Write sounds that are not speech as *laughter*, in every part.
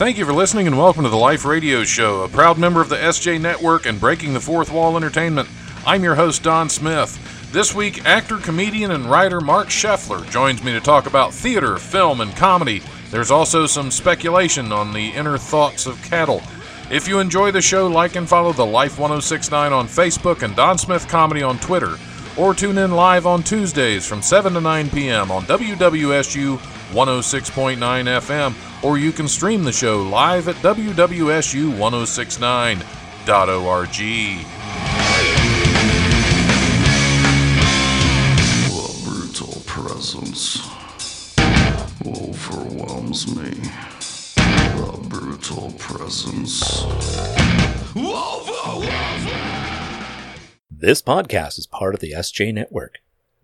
Thank you for listening and welcome to the Life Radio Show, a proud member of the SJ Network and Breaking the Fourth Wall Entertainment. I'm your host, Don Smith. This week, actor, comedian, and writer Marc Sheffler joins me to talk about theater, film, and comedy. There's also some speculation on the inner thoughts of cattle. If you enjoy the show, like and follow the Life 1069 on Facebook and Don Smith Comedy on Twitter, or tune in live on Tuesdays from 7 to 9 p.m. on WWSU 106.9 FM, or you can stream the show live at WWSU1069.org. The brutal presence overwhelms me. The brutal presence overwhelms me. This podcast is part of the SJ Network.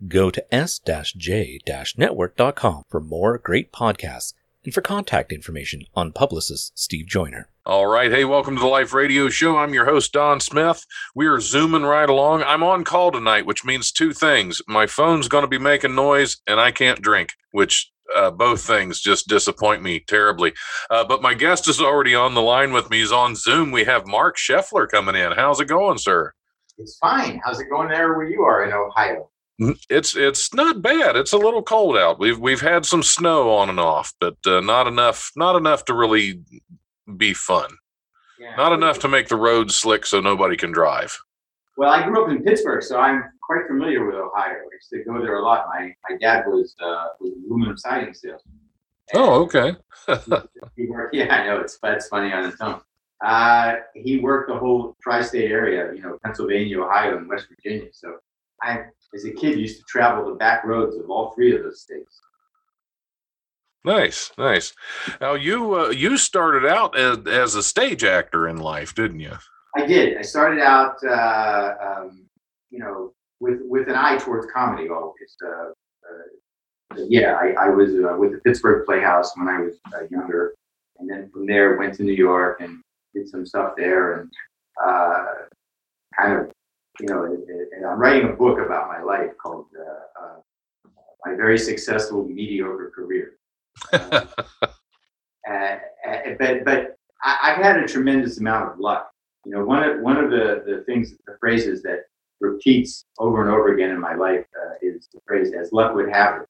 Go to s-j-network.com for more great podcasts and for contact information on publicist Steve Joyner. All right. Hey, welcome to the Life Radio Show. I'm your host, Don Smith. We are zooming right along. I'm on call tonight, which means two things. My phone's going to be making noise, and I can't drink, which uh, both things just disappoint me terribly. Uh, but my guest is already on the line with me. He's on Zoom. We have Marc Sheffler coming in. How's it going, sir? It's fine. How's it going there where you are in Ohio? It's it's not bad. It's a little cold out. We've we've had some snow on and off, but uh, not enough not enough to really be fun. Yeah. Not enough to make the roads slick so nobody can drive. Well, I grew up in Pittsburgh, so I'm quite familiar with Ohio. I used to go there a lot. My my dad was uh, was aluminum siding salesman. Oh, okay. *laughs* He worked, *laughs* yeah, I know it's it's funny on its own. Uh, he worked the whole tri-state area, you know, Pennsylvania, Ohio, and West Virginia. So I, as a kid, used to travel the back roads of all three of those states. Nice, nice. Now you uh, you started out as, as a stage actor in life, didn't you? I did. I started out, uh, um, you know, with with an eye towards comedy always. Uh, uh, yeah, I, I was uh, with the Pittsburgh Playhouse when I was uh, younger, and then from there went to New York and did some stuff there, and uh, kind of, you know, and, and I'm writing a book about my life called uh, uh, "My Very Successful Mediocre Career." *laughs* Uh, uh, but but I, I've had a tremendous amount of luck. You know, one of one of the the things, the phrases that repeats over and over again in my life uh, is the phrase "as luck would have it."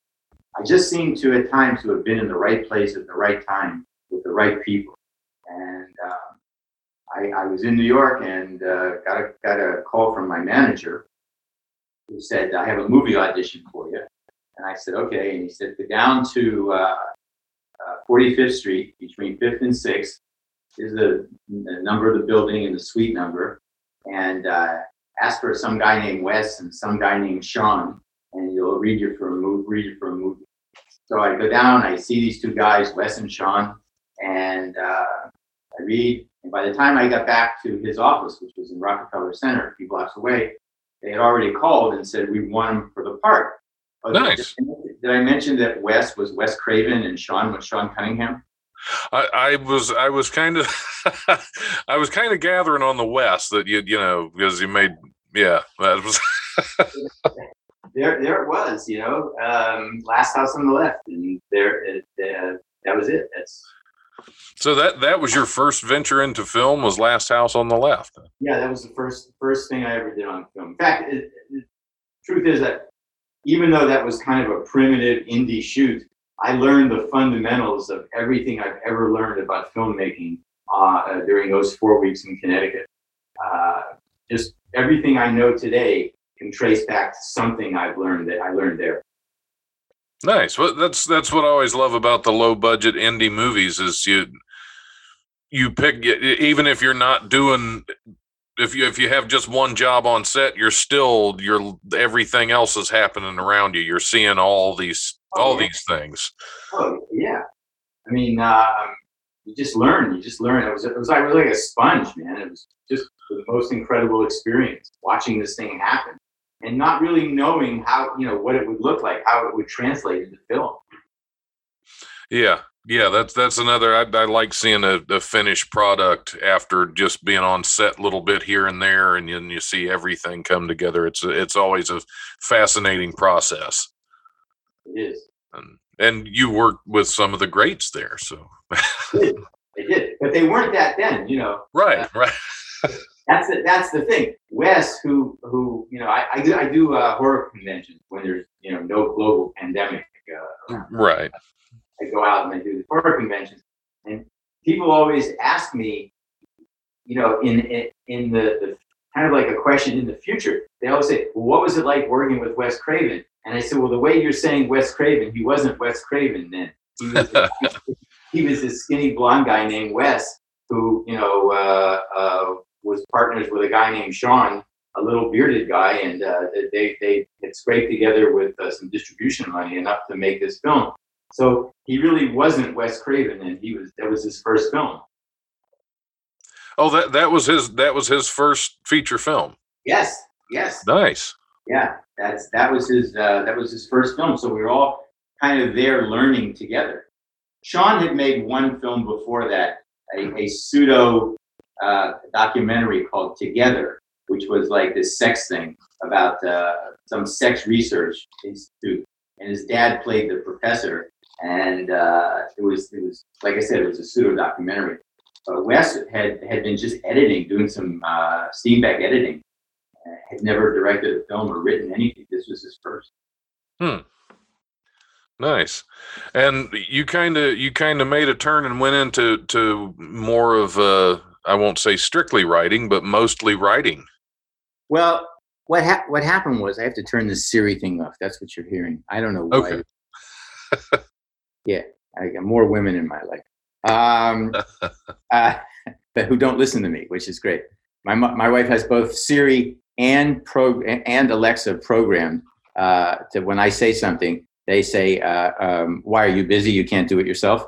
I just seem to at times to have been in the right place at the right time with the right people, and um, I, I was in New York and uh, got a got a call from my manager who said, "I have a movie audition for you," and I said, "Okay," and he said, "Go down to uh, uh, 45th Street between 5th and 6th." is the, the number of the building and the suite number, and uh, ask for some guy named Wes and some guy named Sean, and you'll read you for a movie. Read you for a movie. So I go down, I see these two guys, Wes and Sean, and uh, I read. And by the time I got back to his office, which was in Rockefeller Center, a few blocks away, they had already called and said we won him for the part. Oh, did- Nice. Did I mention that Wes was Wes Craven and Sean was Sean Cunningham? I, I was I was kind of *laughs* I was kind of gathering on the west that you you know because you made yeah that was *laughs* there there it was you know um, last house on the left and there it, uh, that was it that's so that that was your first venture into film was Last House on the Left. yeah that was the first first thing i ever did on film. In fact it, it, truth is that even though that was kind of a primitive indie shoot i learned the fundamentals of everything i've ever learned about filmmaking uh, during those four weeks in connecticut. Uh, just everything i know today can trace back to something i've learned that i learned there Nice. Well, that's that's what I always love about the low budget indie movies is you you pick even if you're not doing if you if you have just one job on set, you're still you're everything else is happening around you. You're seeing all these all Oh, yeah. these things. Oh yeah, I mean, um, you just learn. You just learn. It was it was like, it was like a sponge, man. It was just the most incredible experience watching this thing happen, and not really knowing how you know what it would look like, how it would translate into film. Yeah, yeah. That's that's another. I, I like seeing a, a finished product after just being on set a little bit here and there, and then you see everything come together. It's a, it's always a fascinating process. It is. and and you worked with some of the greats there so they did, but they weren't that then. You know, Right, uh, right. *laughs* that's the that's the thing. Wes, who who you know, I, I do I do uh, horror conventions when there's you know no global pandemic. Uh, Right. I go out and I do the horror conventions, and people always ask me, you know, in in, in the, the kind of like a question in the future. They always say, "Well, what was it like working with Wes Craven?" And I said, "Well, the way you're saying Wes Craven, he wasn't Wes Craven then. He was *laughs* he was this skinny blonde guy named Wes who, you know, uh, uh, was partners with a guy named Sean." A little bearded guy, and uh, they they had scraped together with uh, some distribution money enough to make this film. So he really wasn't Wes Craven, and he was that was his first film. Oh, that that was his that was his first feature film. Yes, yes, Nice. yeah. That's that was his uh, that was his first film. So we were all kind of there learning together. Sean had made one film before that, a, a pseudo uh, documentary called Together, which was like this sex thing about uh, some sex research institute, and his dad played the professor, and uh, it was it was like I said, it was a pseudo documentary. But Wes had had been just editing, doing some uh, Steenbeck editing, had never directed a film or written anything. This was his first. Hmm. Nice. And you kind of you kind of made a turn and went into to more of uh I won't say strictly writing, but mostly writing. Well, what ha- what happened was I have to turn this Siri thing off. That's what you're hearing. I don't know why. Okay. *laughs* yeah, I got more women in my life, um, *laughs* uh, but who don't listen to me, which is great. My my wife has both Siri and pro and Alexa programmed uh, to when I say something, they say, uh, um, "Why are you busy? You can't do it yourself."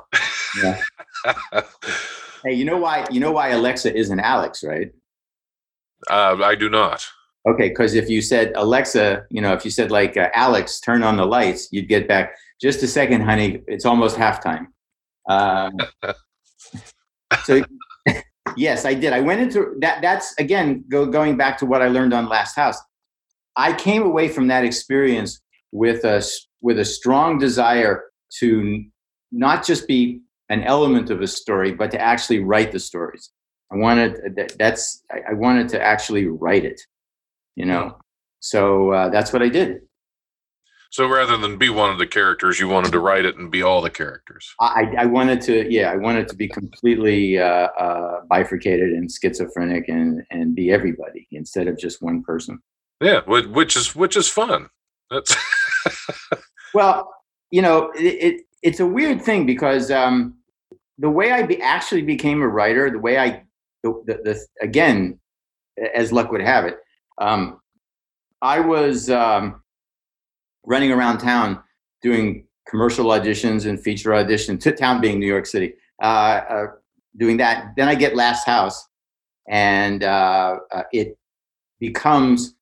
Yeah. *laughs* Hey, you know why? You know why Alexa isn't Alex, right? uh, I do not. Okay, because if you said Alexa, you know, if you said like uh, Alex, turn on the lights, you'd get back just a second, honey. It's almost halftime. Um, *laughs* so yes, I did. I went into that. That's again go, going back to what I learned on Last House. I came away from that experience with a with a strong desire to not just be an element of a story, but to actually write the stories. I wanted that, that's I, wanted to actually write it, you know. So uh, that's what I did. So rather than be one of the characters, you wanted to write it and be all the characters. I, I wanted to, yeah, I wanted to be completely uh, uh, bifurcated and schizophrenic and and be everybody instead of just one person. Yeah, which is which is fun. That's *laughs* Well, you know, it, it it's a weird thing because um, the way I be, actually became a writer, the way I, the, the, the again, as luck would have it, um, I was um, running around town doing commercial auditions and feature auditions. To town being New York City, uh, uh, doing that. Then I get Last House, and uh, uh, it becomes,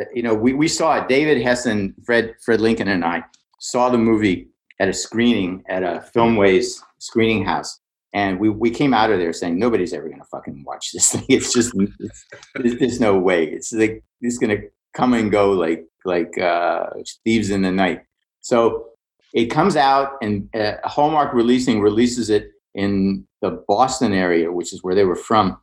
uh, you know, we, we saw it. David Hessen, Fred Fred Lincoln, and I saw the movie at a screening at a Filmways screening house. And we, we came out of there saying nobody's ever gonna fucking watch this *laughs* thing. It's just there's, no way. It's like it's gonna come and go like like uh, thieves in the night. So it comes out and uh, Hallmark Releasing releases it in the Boston area, which is where they were from,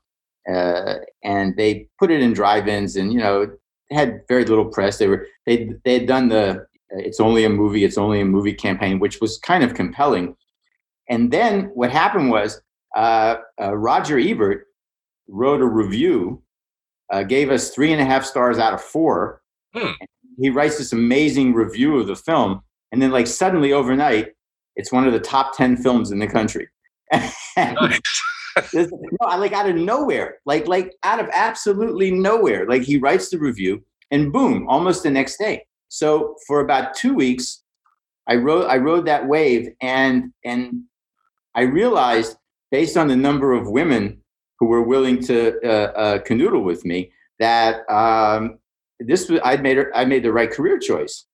uh, and they put it in drive-ins and you know had very little press. They were they they had done the it's only a movie, it's only a movie campaign, which was kind of compelling. And then what happened was uh, uh, Roger Ebert wrote a review, uh, gave us three and a half stars out of four. Hmm. He writes this amazing review of the film, and then like suddenly overnight, it's one of the top ten films in the country. *laughs* nice. This- no, like out of nowhere, like like out of absolutely nowhere. Like he writes the review, and boom, almost the next day. So for about two weeks, I rode I rode that wave, and and I realized based on the number of women who were willing to uh, uh, canoodle with me that um, this was I made I made the right career choice.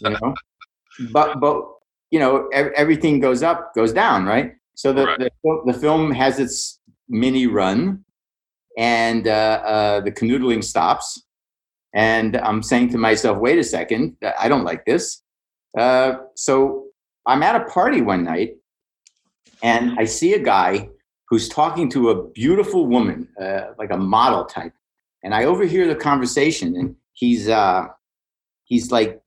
You know, *laughs* but but you know ev- everything goes up goes down, right? So the, Right. the the film has its mini run, and uh, uh, the canoodling stops, and I'm saying to myself, "Wait a second, I don't like this." Uh, so I'm at a party one night, and I see a guy who's talking to a beautiful woman, uh, like a model type. And I overhear the conversation, and he's uh, he's like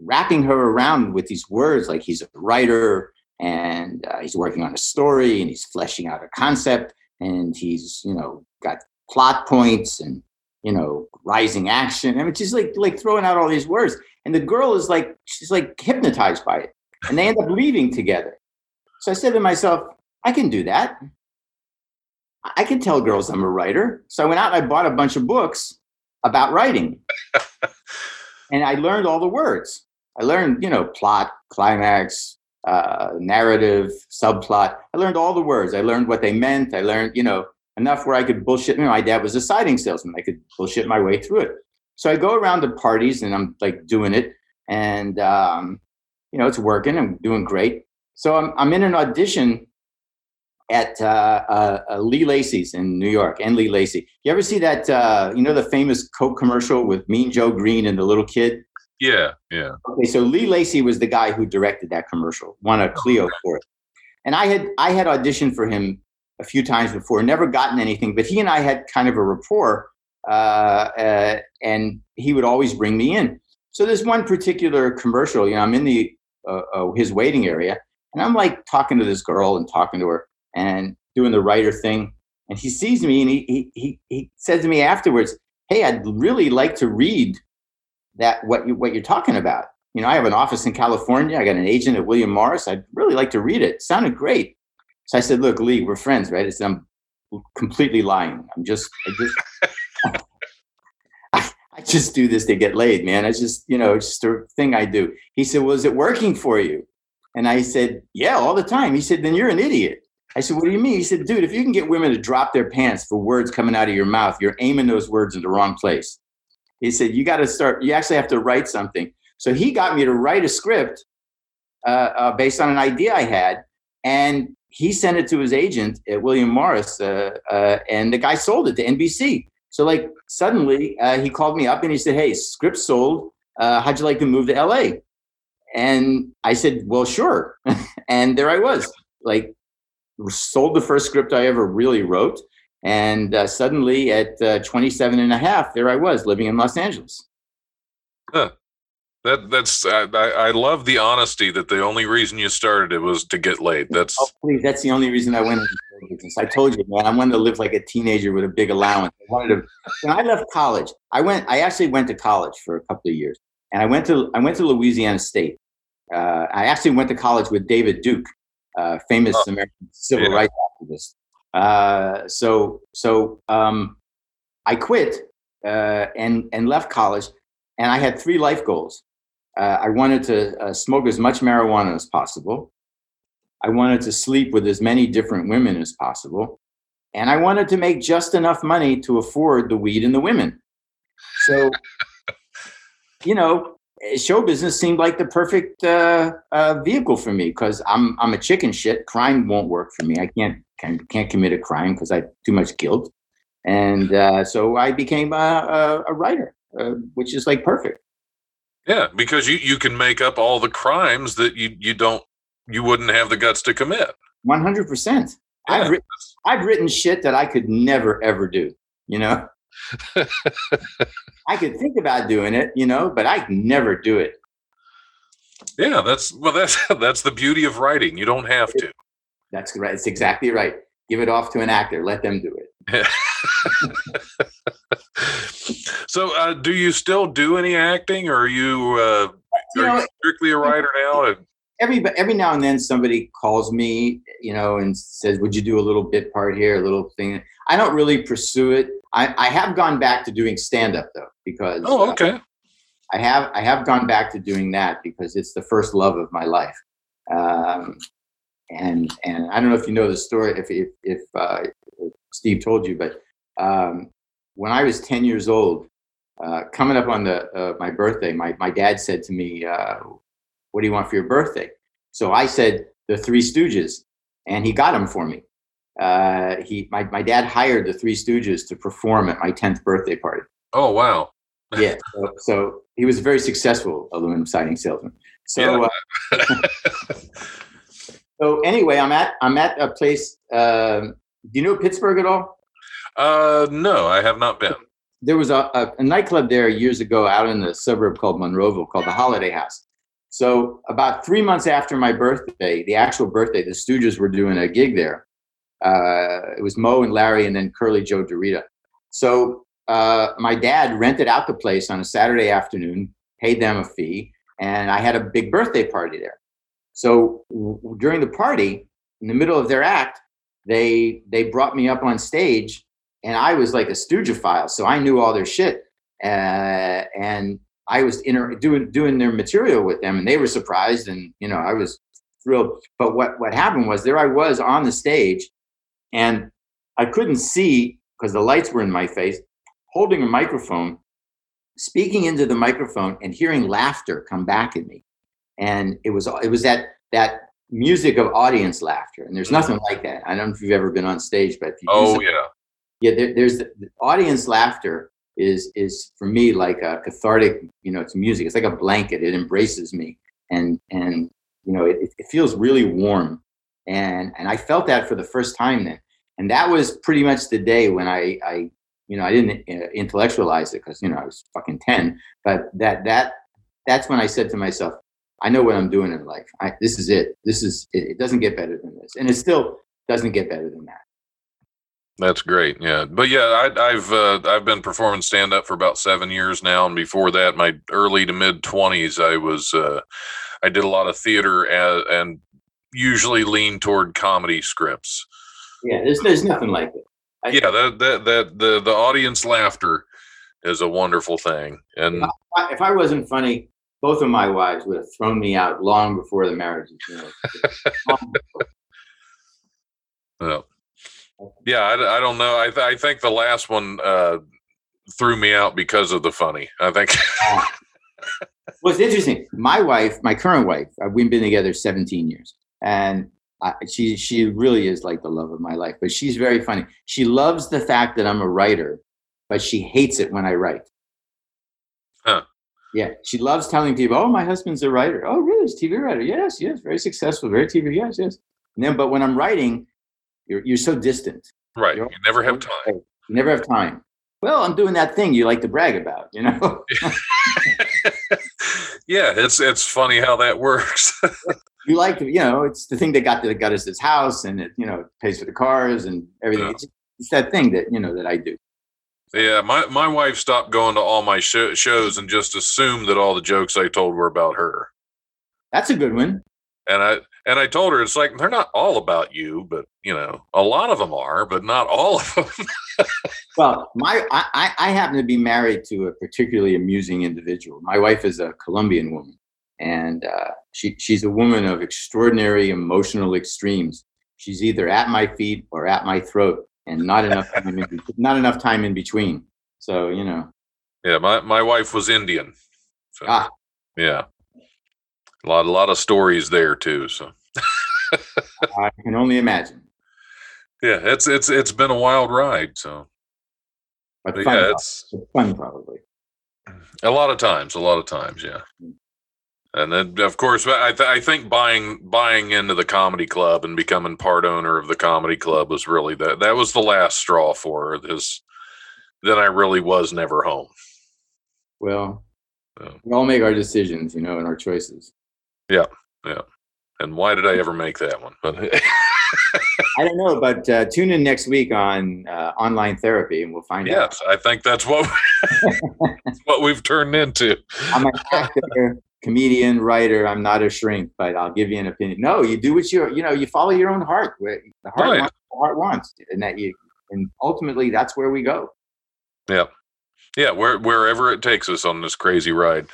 wrapping her around with these words, like he's a writer and uh, he's working on a story and he's fleshing out a concept and he's you know got plot points and you know rising action. I mean, she's like like throwing out all these words, and the girl is like she's like hypnotized by it, and they end up leaving together. So I said to myself, I can do that. I can tell girls I'm a writer. So I went out and I bought a bunch of books about writing. *laughs* and I learned all the words. I learned, you know, plot, climax, uh, narrative, subplot. I learned all the words. I learned what they meant. I learned, you know, enough where I could bullshit. You know, my dad was a siding salesman. I could bullshit my way through it. So I go around to parties and I'm like doing it. And, um, you know, it's working. I'm doing great. So I'm, I'm in an audition at uh, uh, uh, Lee Lacy's in New York, and Lee Lacy. You ever see that? Uh, you know the famous Coke commercial with Mean Joe Greene and the little kid. Yeah, yeah. Okay, so Lee Lacy was the guy who directed that commercial, won a Clio for it, and I had I had auditioned for him a few times before, never gotten anything, but he and I had kind of a rapport, uh, uh, and he would always bring me in. So there's one particular commercial, you know, I'm in the his waiting area, and I'm like talking to this girl and talking to her and doing the writer thing. And he sees me and he, he, he, says to me afterwards, Hey, I'd really like to read that, what, you, what you're talking about. You know, I have an office in California. I got an agent at William Morris. I'd really like to read it. it sounded great. So I said, look, Lee, we're friends, right? I said, I'm completely lying. I'm just, I just, I, *laughs* I just do this to get laid, man. It's just, you know, it's just a thing I do. He said, well, is it working for you? And I said, yeah, all the time. He said, then you're an idiot. I said, What do you mean? He said, Dude, if you can get women to drop their pants for words coming out of your mouth, you're aiming those words in the wrong place. He said, You got to start, you actually have to write something. So he got me to write a script uh, uh, based on an idea I had. And he sent it to his agent at William Morris, uh, uh and the guy sold it to NBC. So, like, suddenly uh, he called me up and he said, Hey, script sold. Uh, how'd you like to move to LA? And I said, Well, sure. *laughs* and there I was, like, sold the first script I ever really wrote. And uh, suddenly at uh, 27 and a half, there I was living in Los Angeles. Huh. That that's I, I love the honesty that the only reason you started it was to get laid. That's oh, please, that's the only reason I went into business. I told you, man, I wanted to live like a teenager with a big allowance. I wanted to. When I left college, I went. I actually went to college for a couple of years, and I went to I went to Louisiana State. Uh, I actually went to college with David Duke, uh, famous oh, American civil yeah. rights activist. Uh, so so um, I quit uh, and and left college, and I had three life goals. Uh, I wanted to uh, smoke as much marijuana as possible. I wanted to sleep with as many different women as possible, and I wanted to make just enough money to afford the weed and the women. So, you know, show business seemed like the perfect uh, uh, vehicle for me because I'm I'm a chicken shit. Crime won't work for me. I can't can, can't commit a crime because I too much guilt, and uh, so I became a, a, a writer, uh, which is like perfect. Yeah, because you you can make up all the crimes that you you don't you wouldn't have the guts to commit. One hundred percent. I've written I've written shit that I could never ever do. You know. I could think about doing it, you know, but I never do it. Yeah, that's well that's *laughs* that's the beauty of writing. You don't have to. That's right. It's exactly right. Give it off to an actor. Let them do it. *laughs* so, uh, do you still do any acting, or are you, uh, you, know, you strictly a writer now? Every every now and then, somebody calls me, you know, and says, "Would you do a little bit part here, a little thing?" I don't really pursue it. I, I have gone back to doing stand up though because oh uh, okay uh, I have I have gone back to doing that because it's the first love of my life. Um, and and I don't know if you know the story if if, if, uh, if Steve told you, but um, when I was ten years old, uh, coming up on the uh, my birthday, my my dad said to me, uh, "What do you want for your birthday?" So I said the Three Stooges, and he got them for me uh, he my, my dad hired the Three Stooges to perform at my 10th birthday party. Oh wow! *laughs* yeah, so, so, he was a very successful aluminum siding salesman. So, yeah. uh, *laughs* so anyway, I'm at I'm at a place uh, do you know Pittsburgh at all? Uh, no, I have not been. There was a, a, a nightclub there years ago out in the suburb called Monroeville called the Holiday House. So about three months after my birthday, the actual birthday, the Stooges were doing a gig there. Uh, it was Moe and Larry, and then Curly Joe DeRita. So uh, my dad rented out the place on a Saturday afternoon, paid them a fee, and I had a big birthday party there. So w- during the party, in the middle of their act, they they brought me up on stage, and I was like a stoogeophile, so I knew all their shit, uh, and I was inter- doing doing their material with them, and they were surprised, and you know I was thrilled. But what what happened was there I was on the stage, and I couldn't see because the lights were in my face, holding a microphone, speaking into the microphone, and hearing laughter come back at me, and it was it was that that music of audience laughter, and there's mm-hmm. nothing like that. I don't know if you've ever been on stage, but Oh yeah, yeah, there, there's the, the audience laughter is is for me like a cathartic. You know, it's music. It's like a blanket. It embraces me, and and you know, it, it feels really warm, and and I felt that for the first time then, and that was pretty much the day when I I you know I didn't uh, intellectualize it because you know I was fucking ten, but that that that's when I said to myself, I know what I'm doing in life. I, this is it. This is it, it. Doesn't get better than this, and it still doesn't get better than that. That's great. Yeah, but yeah, I, I've uh, I've been performing stand up for about seven years now, and before that, my early to mid twenties, I was uh, I did a lot of theater and, and usually lean toward comedy scripts. Yeah, there's there's nothing like it. I- Yeah, that that that the the audience laughter is a wonderful thing, and I- if I wasn't funny, both of my wives would have thrown me out long before the marriage. You know. Before. Yeah. I, I don't know. I, th- I think the last one uh, threw me out because of the funny. I think. well, it's interesting. My wife, my current wife, uh, we've been together 17 years, and I, she she really is like the love of my life. But she's very funny. She loves the fact that I'm a writer, but she hates it when I write. Huh. Yeah, she loves telling people, "Oh, my husband's a writer. Oh, really? He's a TV writer? Yes, yes, very successful, very TV. Yes, yes." And then, but when I'm writing, you're you're so distant. right. You You're- never have time. You never have time. Well, I'm doing that thing you like to brag about, you know. *laughs* yeah, it's it's funny how that works. *laughs* you like to, you know, it's the thing that got that got us this house, and it, you know, pays for the cars and everything. Yeah. It's, it's that thing that you know that I do. yeah, my my wife stopped going to all my sho shows and just assumed that all the jokes I told were about her. That's a good one. And I and I told her it's like they're not all about you, but you know, a lot of them are, but not all of them. *laughs* Well, my I, I happen to be married to a particularly amusing individual. My wife is a Colombian woman, and uh, she she's a woman of extraordinary emotional extremes. She's either at my feet or at my throat, and not enough time in, not enough time in between. So you know, yeah, my my wife was Indian. So, Ah. yeah. A lot a lot of stories there too, so I can only imagine. yeah, it's it's it's been a wild ride. So But but fun, yeah, it's fun probably. a lot of times, a lot of times, yeah. Mm. And then, of course, I th- I think buying buying into the comedy club and becoming part owner of the comedy club was really that that was the last straw for her. This then I really was never home. Well, Yeah. we all make our decisions, you know, and our choices. And why did I ever make that one? But I don't know, but uh, tune in next week on uh, online therapy, and we'll find out. yes, I think that's what *laughs* that's what we've turned into. I'm an actor, comedian, writer. I'm not a shrink, but I'll give you an opinion. No, you do what you you know. You follow your own heart. The heart Right. wants, the heart wants, and that you and ultimately that's where we go. Yeah, where, wherever it takes us on this crazy ride.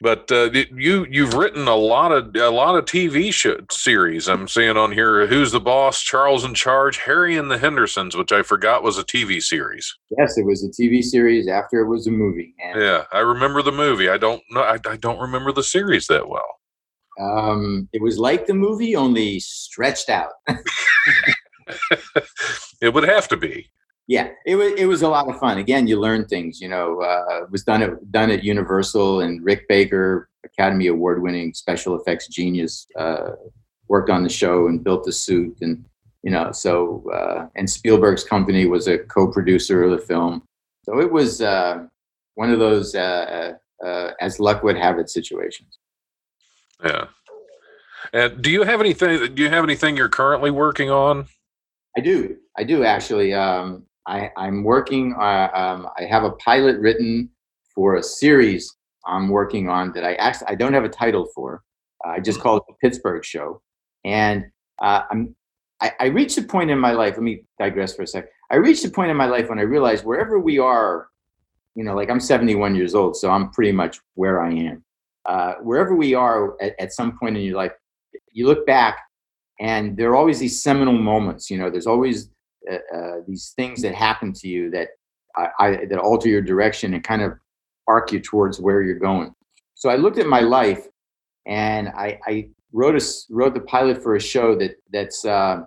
But uh, you you've written a lot of a lot of TV show, series. I'm seeing on here, "Who's the Boss?" Charles in Charge, Harry and the Hendersons, which I forgot was a TV series. Yes, it was a TV series after it was a movie, and Yeah, I remember the movie. I don't know. I, I don't remember the series that well. um, it was like the movie, only stretched out. *laughs* it would have to be. Yeah, it was it was a lot of fun. Again, you learn things. You know, uh, it was done at done at Universal, and Rick Baker, Academy Award winning special effects genius, uh, worked on the show and built the suit, and you know. So uh, and Spielberg's company was a co-producer of the film, so it was uh, one of those uh, uh, as luck would have it situations. Yeah. And do you have anything? Do you have anything you're currently working on? I do. I do actually. Um, I, I'm working. Uh, um, I have a pilot written for a series I'm working on that I actually I don't have a title for. Uh, I just call it the Pittsburgh Show, and uh, I'm I, I reached a point in my life. Let me digress for a sec. I reached a point in my life when I realized wherever we are, you know, like I'm 71 years old, so I'm pretty much where I am. Uh, wherever we are at, at some point in your life, you look back, and there are always these seminal moments. You know, there's always uh, uh, these things that happen to you that I, I, that alter your direction and kind of arc you towards where you're going. So I looked at my life, and I, I wrote a wrote the pilot for a show that that's uh,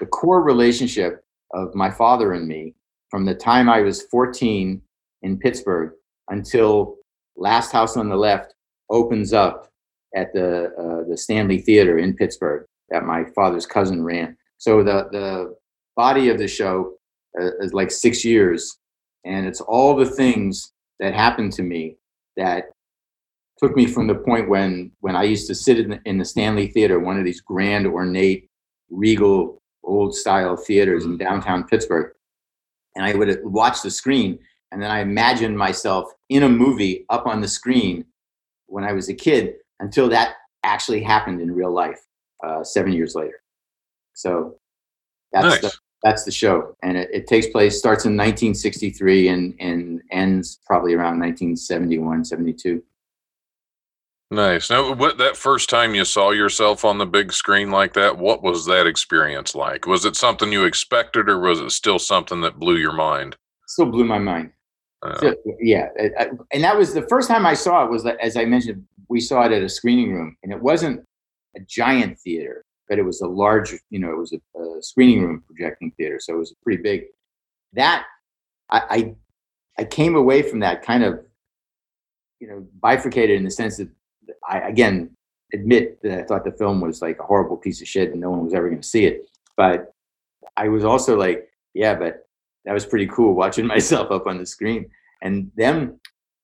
the core relationship of my father and me from the time I was 14 in Pittsburgh until Last House on the Left opens up at the uh, the Stanley Theater in Pittsburgh that my father's cousin ran. So the the body of the show uh, is like six years, and it's all the things that happened to me that took me from the point when when I used to sit in the, in the Stanley Theater, one of these grand, ornate, regal, old style theaters in downtown Pittsburgh, and I would watch the screen, and then I imagined myself in a movie up on the screen when I was a kid until that actually happened in real life uh, seven years later. So that's Nice. the, that's the show, and it, it takes place starts in 1963 and and ends probably around 1971, 72. Nice. Now, what that first time you saw yourself on the big screen like that, what was that experience like? Was it something you expected, or was it still something that blew your mind? Still blew my mind. Uh, So, yeah, I- and that was the first time I saw it. Was that, as I mentioned, we saw it at a screening room, and it wasn't a giant theater, but it was a large, you know, it was a, a screening room projecting theater, so it was pretty big. That I, I I came away from that kind of, you know, bifurcated in the sense that I again admit that I thought the film was like a horrible piece of shit and no one was ever going to see it, but I was also like, yeah, but that was pretty cool watching *laughs* myself up on the screen and them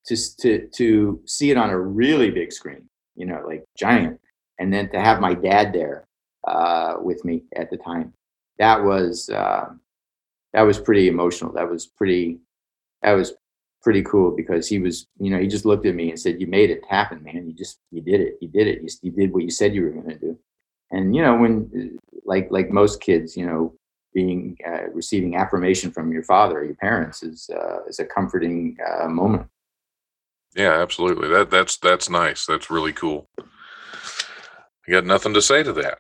to to to see it on a really big screen, you know, like giant, and then to have my dad there uh, with me at the time, that was uh, that was pretty emotional. That was pretty that was pretty cool because he was, you know, he just looked at me and said, "You made it happen, man. You just you did it. You did it. You, you did what you said you were going to do." And you know, when like like most kids, you know, being uh, receiving affirmation from your father or your parents is uh, is a comforting uh, moment. yeah, absolutely. That that's that's nice. That's really cool. I got nothing to say to that.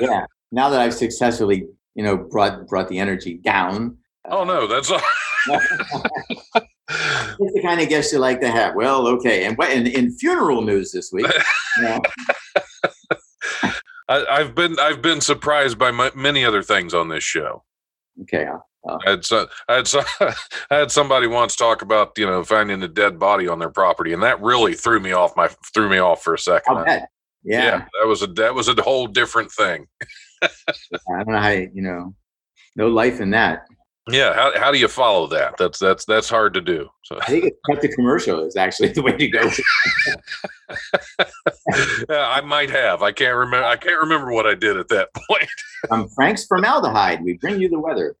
yeah. Now that I've successfully, you know, brought brought the energy down. oh uh, no, that's all. *laughs* It's the kind of guest you like to have. Well, okay. And what in, in funeral news this week? you know, *laughs* I, I've been I've been surprised by my, many other things on this show. okay. uh, I had so, I had so, *laughs* I had somebody once talk about you know finding a dead body on their property, and that really threw me off my threw me off for a 2nd I'll. Yeah. that was a that was a whole different thing. *laughs* I don't know how you, you know, no life in that. Yeah, how how do you follow that? That's that's that's hard to do. So I think it's cut the commercial is actually the way to go. *laughs* *laughs* yeah, I might have. I can't remember. I can't remember what I did at that point. Um, Frank's formaldehyde. We bring you the weather.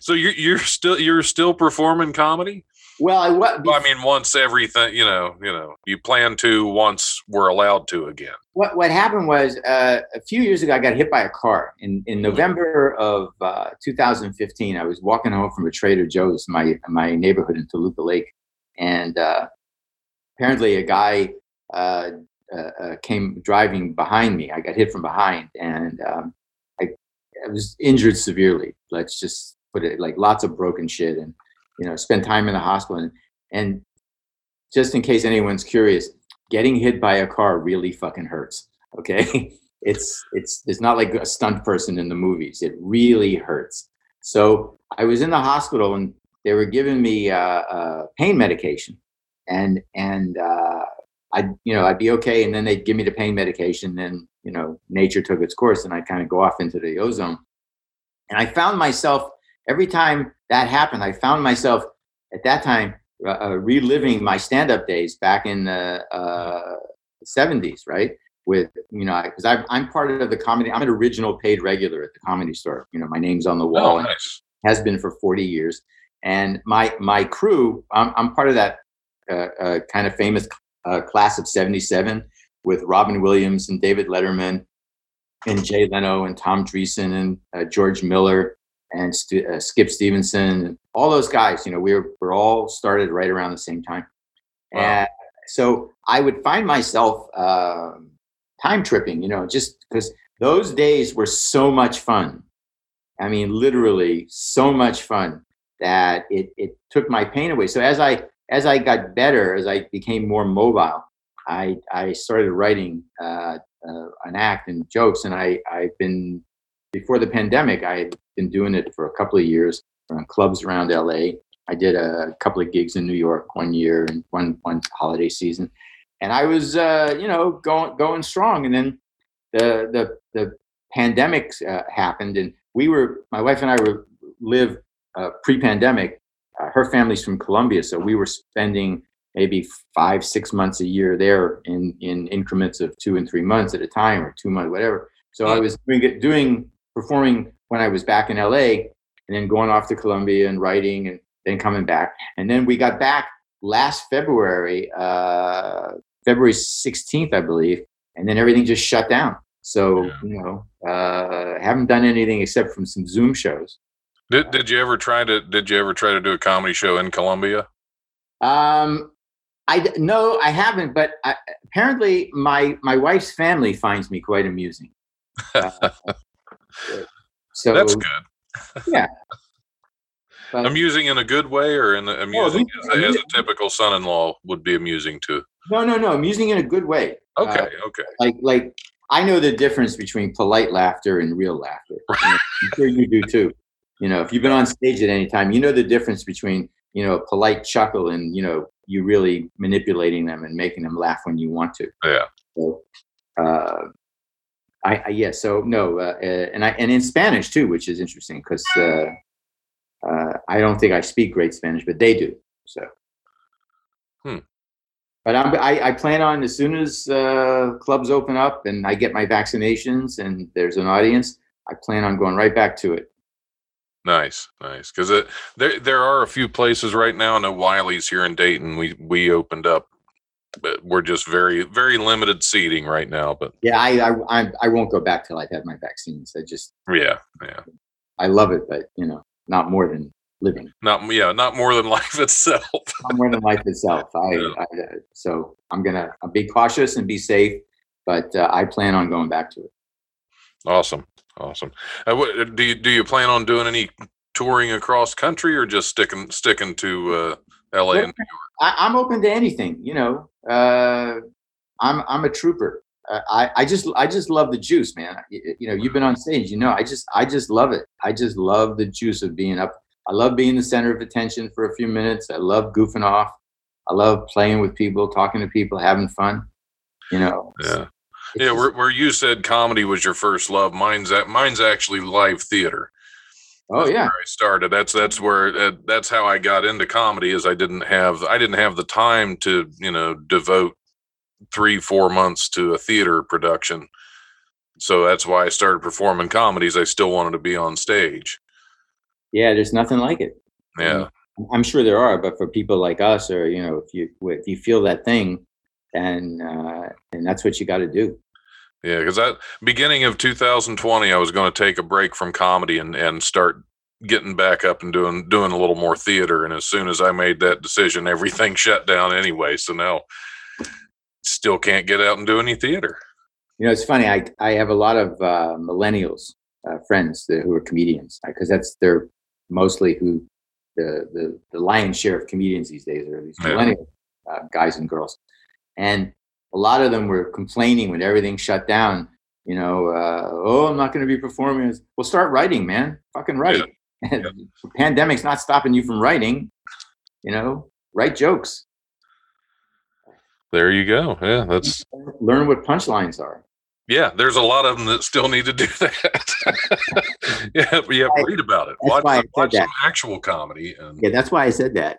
so you're you're still you're still performing comedy. Well, I what Well, I mean, once everything you know, you know, you plan to once we're allowed to again. what what happened was uh, a few years ago I got hit by a car in in November of uh, 2015. I was walking home from a Trader Joe's in my my neighborhood in Toluca Lake, and uh, apparently a guy uh, uh, uh, came driving behind me. I got hit from behind, and um, I, I was injured severely. Let's just put it like lots of broken shit, and you know, spend time in the hospital. And, and just in case anyone's curious, getting hit by a car really fucking hurts. Okay, *laughs* it's it's it's not like a stunt person in the movies. It really hurts. So I was in the hospital and they were giving me uh, uh, pain medication, and and uh, I you know I'd be okay, and then they'd give me the pain medication, and you know, nature took its course and I kind of go off into the ozone. And I found myself every time that happened, I found myself at that time uh, uh, reliving my stand-up days back in the uh, 70s, right? With you know, because I'm part of the comedy. I'm an original paid regular at the comedy store. You know, my name's on the wall. Oh, nice. Has been for 40 years, and my my crew. I'm, I'm part of that uh, uh, kind of famous uh, class of 77 with Robin Williams and David Letterman and Jay Leno and Tom Dreesen and uh, George Miller and St- uh, Skip Stephenson all those guys. You know, we were, we're all started right around the same time. Wow. And so I would find myself uh, time tripping, you know, just because those days were so much fun. I mean, literally so much fun that it, it took my pain away. So as I as I got better, as I became more mobile, I I started writing uh, uh, an act and jokes, and I I've been before the pandemic. I had been doing it for a couple of years around clubs around LA. I did a couple of gigs in New York one year and one one holiday season, and I was uh, you know going going strong. And then the the the pandemic uh, happened, and we were my wife and I were live uh, pre-pandemic. Uh, her family's from Colombia, so we were spending maybe five six months a year there in in increments of two and three months at a time, or two months, whatever. So I was doing it, doing performing when I was back in LA, and then going off to Colombia and writing, and then coming back, and then we got back last February, uh, February 16th, I believe, and then everything just shut down. So Yeah. you know, uh, haven't done anything except from some Zoom shows. Did Did you ever try to Did you ever try to do a comedy show in Colombia? Um, I no, I haven't. But I, apparently, my my wife's family finds me quite amusing. *laughs* Uh, *laughs* so That's good. yeah. But, *laughs* Amusing in a good way, or in a, amusing amusing- as, a, as a typical son-in-law would be amusing too. no, no, no, amusing in a good way. Uh, Okay, okay. like like I know the difference between polite laughter and real laughter. *laughs* You I'm sure you do too. You know, if you've been on stage at any time, you know the difference between you know a polite chuckle and you know you really manipulating them and making them laugh when you want to. Yeah. So, uh, I, I yeah. So no, uh, uh, and I and in Spanish too, which is interesting because uh, uh, I don't think I speak great Spanish, but they do. So. Hmm. But I'm, I, I plan on as soon as uh, clubs open up and I get my vaccinations and there's an audience, I plan on going right back to it. Nice, nice. Because there there are a few places right now. I know Wiley's here in Dayton. We we opened up, we're just very very limited seating right now. But Yeah, I I, I, won't go back till I've had my vaccines. I just yeah, yeah, I love it, but you know, not more than living, not yeah, not more than *laughs* life itself. not more than life itself. I, Yeah. I uh, so I'm gonna I'll be cautious and be safe, but uh, I plan on going back to it. awesome, awesome. Uh, what, do you do you plan on doing any touring across country or just sticking sticking to uh, L.A. and I, I'm open to anything. You know, uh, I'm I'm a trooper. Uh, I I just I just love the juice, man. You, you know, you've been on stage. You know, I just I just love it. I just love the juice of being up. I love being the center of attention for a few minutes. I love goofing off. I love playing with people, talking to people, having fun. You know. Yeah. Yeah, where, where you said comedy was your first love, mine's that mine's actually live theater. Oh That's yeah. I started. That's that's where uh, that's how I got into comedy. Is I didn't have I didn't have the time to you know devote three four months to a theater production. So that's why I started performing comedies. I still wanted to be on stage. Yeah. There's nothing like it. Yeah, I'm sure there are, but for people like us, or you know, if you if you feel that thing, and uh, then that's what you got to do. Yeah. Because that beginning of 2020, I was going to take a break from comedy and and start getting back up and doing doing a little more theater. And as soon as I made that decision, *laughs* everything shut down anyway. So now still can't get out and do any theater. You know, it's funny. I I have a lot of uh, millennials uh, friends that, who are comedians because that's they're mostly who the, the the lion's share of comedians these days are these Yeah. millennial uh, guys and girls, and a lot of them were complaining when everything shut down. You know, uh, oh, I'm not going to be performing. Well, start writing, man. Fucking write. Yeah. *laughs* Pandemic's not stopping you from writing. You know, write jokes. There you go. Yeah, that's *laughs* Learn what punchlines are. Yeah, there's a lot of them that still need to do *laughs* that. yeah, but yeah, I- read about it. Watch, why I said watch some actual comedy. And Yeah, that's why I said that.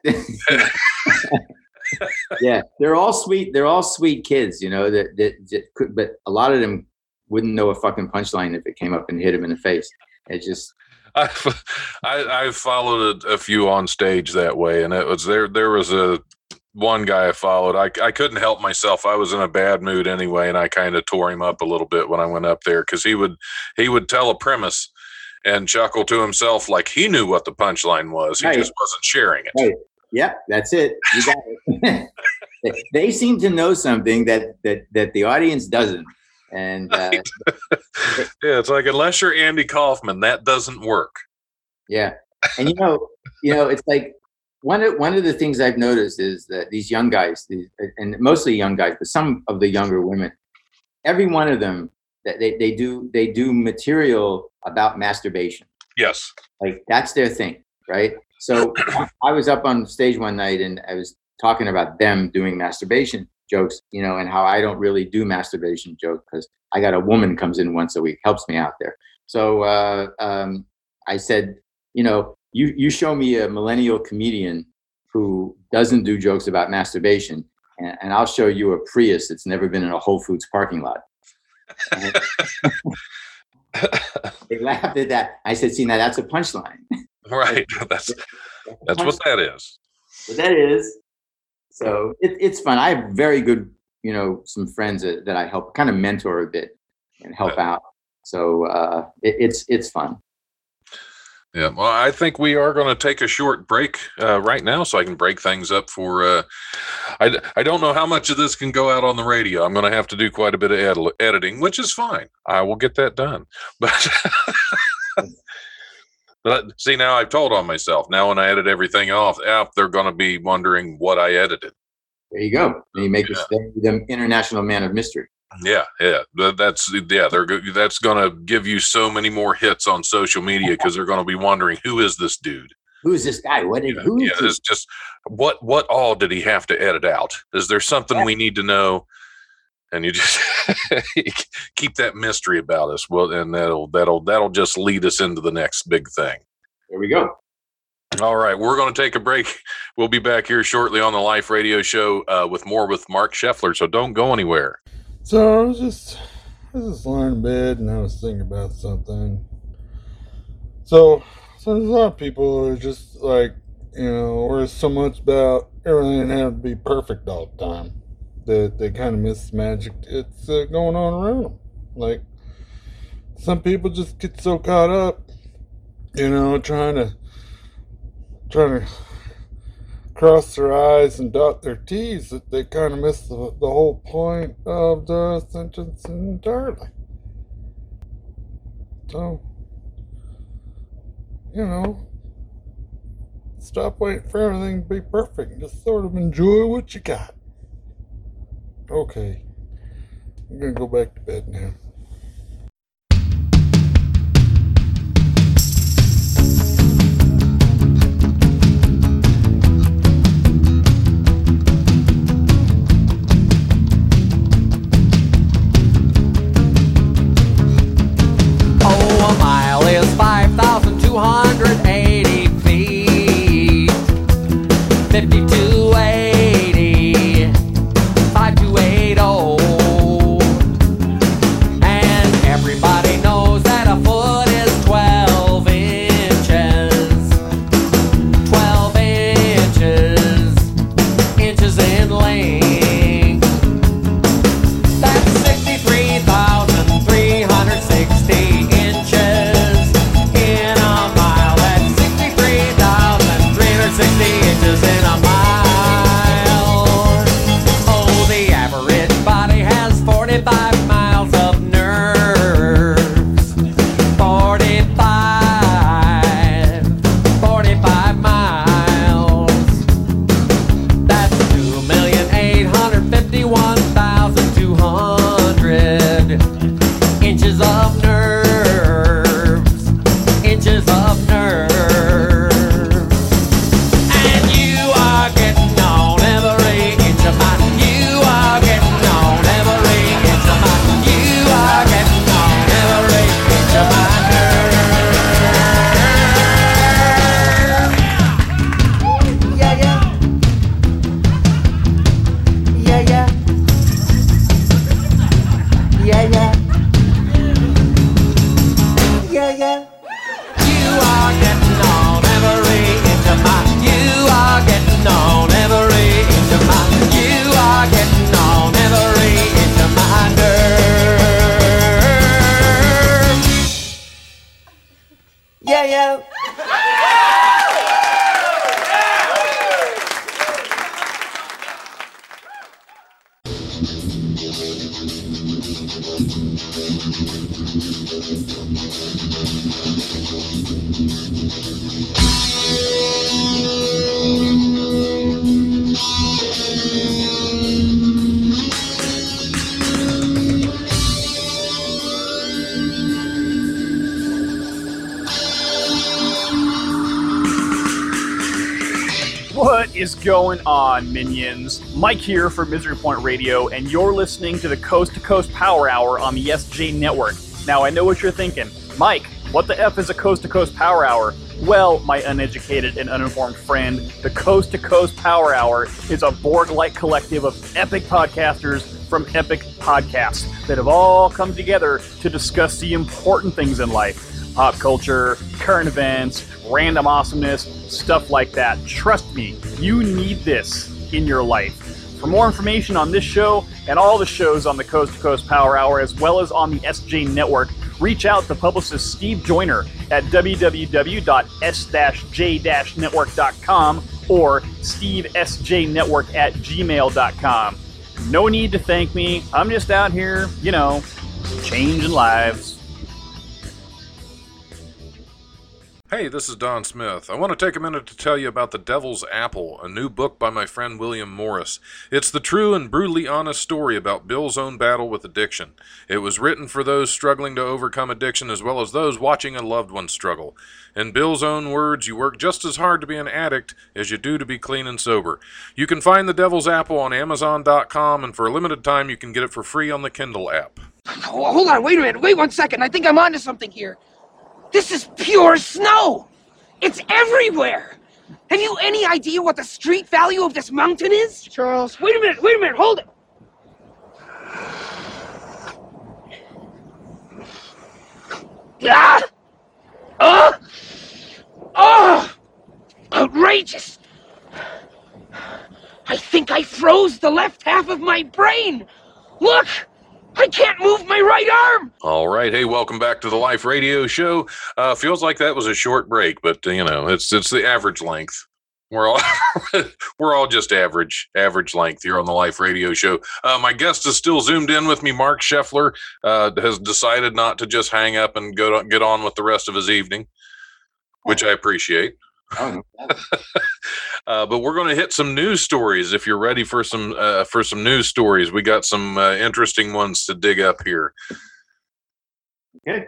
*laughs* yeah, they're all sweet. They're all sweet kids, you know. That, that that could, but a lot of them wouldn't know a fucking punchline if it came up and hit them in the face. It just I've, *laughs* I, I've followed a, a few on stage that way, and it was there. There was a one guy I followed. I, I couldn't help myself. I was in a bad mood anyway, and I kind of tore him up a little bit when I went up there because he would he would tell a premise and chuckle to himself like he knew what the punchline was. He Right. just wasn't sharing it. Right. Yep, that's it. You got it. *laughs* they, seem to know something that that that the audience doesn't, and uh, *laughs* Yeah, it's like unless you're Andy Kaufman, that doesn't work. yeah, and you know, you know, it's like one of one of the things I've noticed is that these young guys, these, and mostly young guys, but some of the younger women, every one of them that they, they do they do material about masturbation. Yes. like that's their thing right so i was up on stage one night and i was talking about them doing masturbation jokes you know and how i don't really do masturbation jokes because i got a woman comes in once a week helps me out there. So uh, um, i said you know you you show me a millennial comedian who doesn't do jokes about masturbation and, and i'll show you a prius that's never been in a whole foods parking lot. *laughs* They laughed at that. I said see now that's a punchline *laughs* *laughs* right. *laughs* That's that's what that is. what that is. So it, it's fun. I have very good, you know, some friends that, that I help kind of mentor a bit and help out. So uh, it, it's it's fun. Yeah, well, I think we are going to take a short break uh, right now, so I can break things up for. Uh, I I don't know how much of this can go out on the radio. I'm going to have to do quite a bit of edi- editing, which is fine. I will get that done. *laughs* But but see, now I've told on myself. Now when I edit everything off, yeah, they're going to be wondering what I edited. There you go. And you make us the international man of mystery. Yeah, yeah, that's yeah. They're that's going to give you so many more hits on social media because they're going to be wondering who is this dude. Who is this guy? What did Yeah, who is yeah, it's just what what all did he have to edit out? Is there something we need to know? And you just *laughs* keep that mystery about us. Well, and that'll that'll that'll just lead us into the next big thing. There we go. All right, we're going to take a break. We'll be back here shortly on the Life Radio Show uh, with more with Marc Sheffler. So don't go anywhere. So I was just, I was just lying in bed and I was thinking about something. So, so there's a lot of people who are just like, you know, worry so much about everything and having to be perfect all the time that they kind of miss magic that's uh, going on around them. Like, some people just get so caught up, you know, trying to, trying to cross their I's and dot their T's that they kind of miss the, the whole point of the sentence entirely. So, you know, stop waiting for everything to be perfect just sort of enjoy what you got. Okay, I'm gonna go back to bed now. Going on, minions? Mike here for Misery Point Radio, and you're listening to the Coast to Coast Power Hour on the SJ Network. Now, I know what you're thinking. Mike, what the F is a Coast to Coast Power Hour? Well, my uneducated and uninformed friend, the Coast to Coast Power Hour is a Borg like collective of epic podcasters from epic podcasts that have all come together to discuss the important things in life pop culture, current events, random awesomeness, stuff like that. Trust me, you need this in your life. For more information on this show and all the shows on the Coast to Coast Power Hour, as well as on the SJ Network, reach out to publicist Steve Joyner at www.s-j-network.com or stevesjnetwork at gmail.com. No need to thank me. I'm just out here, you know, changing lives. Hey, this is Don Smith. I want to take a minute to tell you about The Devil's Apple, a new book by my friend William Morris. It's the true and brutally honest story about Bill's own battle with addiction. It was written for those struggling to overcome addiction as well as those watching a loved one struggle. In Bill's own words, you work just as hard to be an addict as you do to be clean and sober. You can find The Devil's Apple on Amazon.com, and for a limited time, you can get it for free on the Kindle app. Hold on, wait a minute, wait one second. I think I'm onto something here. This is pure snow. It's everywhere. Have you any idea what the street value of this mountain is? Charles. Wait a minute, wait a minute, hold it. Ah! Oh! Oh! Outrageous! I think I froze the left half of my brain. Look! I can't move my right arm! All right, hey, welcome back to the Life Radio Show. Uh, feels like that was a short break, but uh, you know, it's it's the average length. We're all *laughs* we're all just average average length here on the Life Radio Show. Uh, my guest is still zoomed in with me. Marc Sheffler uh, has decided not to just hang up and go to, get on with the rest of his evening, which I appreciate. Oh. *laughs* Uh, but we're going to hit some news stories. If you're ready for some uh, for some news stories, we got some uh, interesting ones to dig up here. Okay.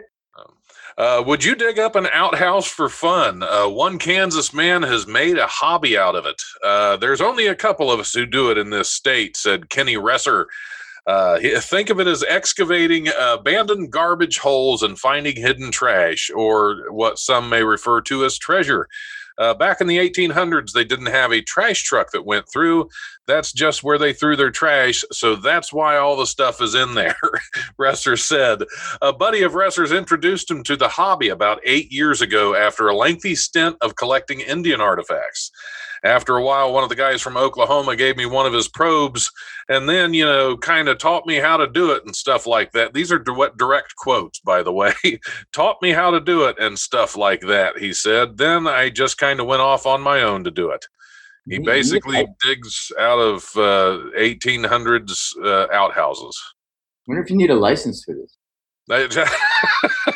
Uh, would you dig up an outhouse for fun? Uh, one Kansas man has made a hobby out of it. Uh, there's only a couple of us who do it in this state," said Kenny Resser. Uh, think of it as excavating abandoned garbage holes and finding hidden trash, or what some may refer to as treasure. Uh, back in the 1800s, they didn't have a trash truck that went through. That's just where they threw their trash, so that's why all the stuff is in there, *laughs* Resser said. A buddy of Resser's introduced him to the hobby about eight years ago after a lengthy stint of collecting Indian artifacts. After a while, one of the guys from Oklahoma gave me one of his probes and then, you know, kind of taught me how to do it and stuff like that. These are direct, direct quotes, by the way. *laughs* taught me how to do it and stuff like that, he said. Then I just kind of went off on my own to do it. He basically digs out of uh, 1800s uh, outhouses. wonder if you need a license for this. *laughs*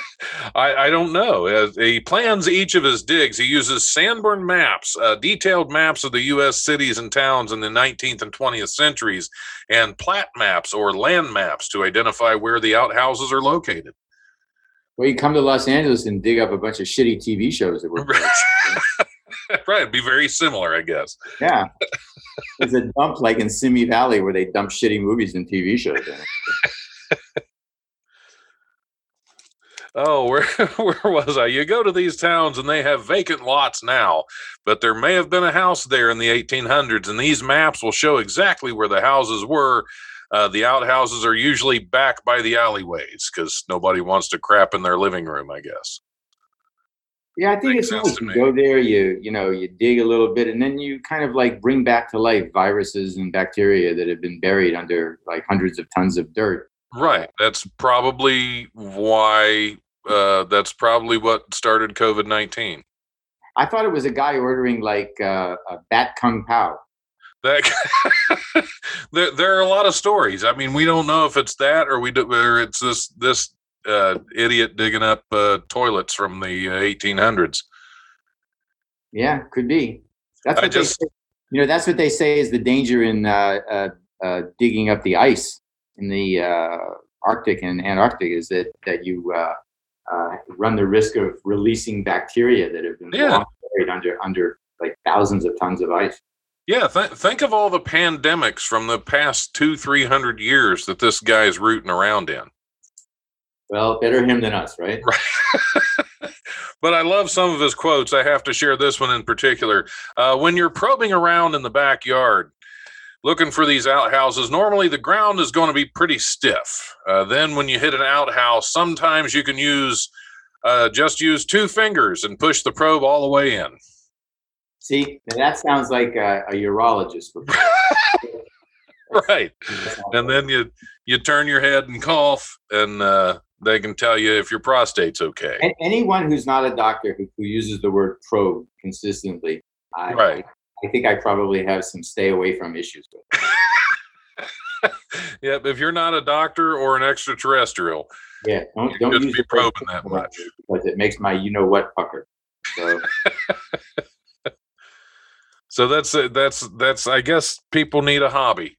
I, I, don't know. As he plans each of his digs. He uses Sanborn maps, uh, detailed maps of the U.S. cities and towns in the 19th and 20th centuries, and plat maps or land maps to identify where the outhouses are located. Well, you come to Los Angeles and dig up a bunch of shitty TV shows that were. *laughs* right, *laughs* it'd be very similar, I guess. yeah. There's a dump like in Simi Valley where they dump shitty movies and TV shows. *laughs* Oh, *laughs* where where was I? You go to these towns and they have vacant lots now, but there may have been a house there in the 1800s, and these maps will show exactly where the houses were. Uh, the outhouses are usually back by the alleyways because nobody wants to crap in their living room, I guess. Yeah, I think Makes it's nice. You go there, you you know, you dig a little bit, and then you kind of like bring back to life viruses and bacteria that have been buried under like hundreds of tons of dirt. Right. That's probably why. Uh, that's probably what started COVID 19. I thought it was a guy ordering like uh, a bat kung pao. That *laughs* there, there are a lot of stories. I mean, we don't know if it's that or we do, or it's this this uh, idiot digging up uh, toilets from the uh, 1800s. Yeah, could be. That's I what just- they say. You know, that's what they say is the danger in uh, uh, uh, digging up the ice in the uh, Arctic and Antarctic is that that you uh, run the risk of releasing bacteria that have been Yeah. buried under under like thousands of tons of ice. Yeah, th- think of all the pandemics from the past two, three hundred years that this guy's rooting around in. Well, better him than us, right? *laughs* but I love some of his quotes. I have to share this one in particular. Uh, when you're probing around in the backyard looking for these outhouses, normally the ground is going to be pretty stiff. Uh, then when you hit an outhouse, sometimes you can use uh, just use two fingers and push the probe all the way in. See, that sounds like a, a urologist. *laughs* right. And then you you turn your head and cough, and uh, they can tell you if your prostate's okay. A- anyone who's not a doctor who, who uses the word probe consistently, I, Right. I think I probably have some stay away from issues with. *laughs* Yep. If you're not a doctor or an extraterrestrial, Yeah, don't don't use be probing that much. *laughs* because it makes my you know what pucker. So *laughs* so that's uh, that's that's. I guess people need a hobby,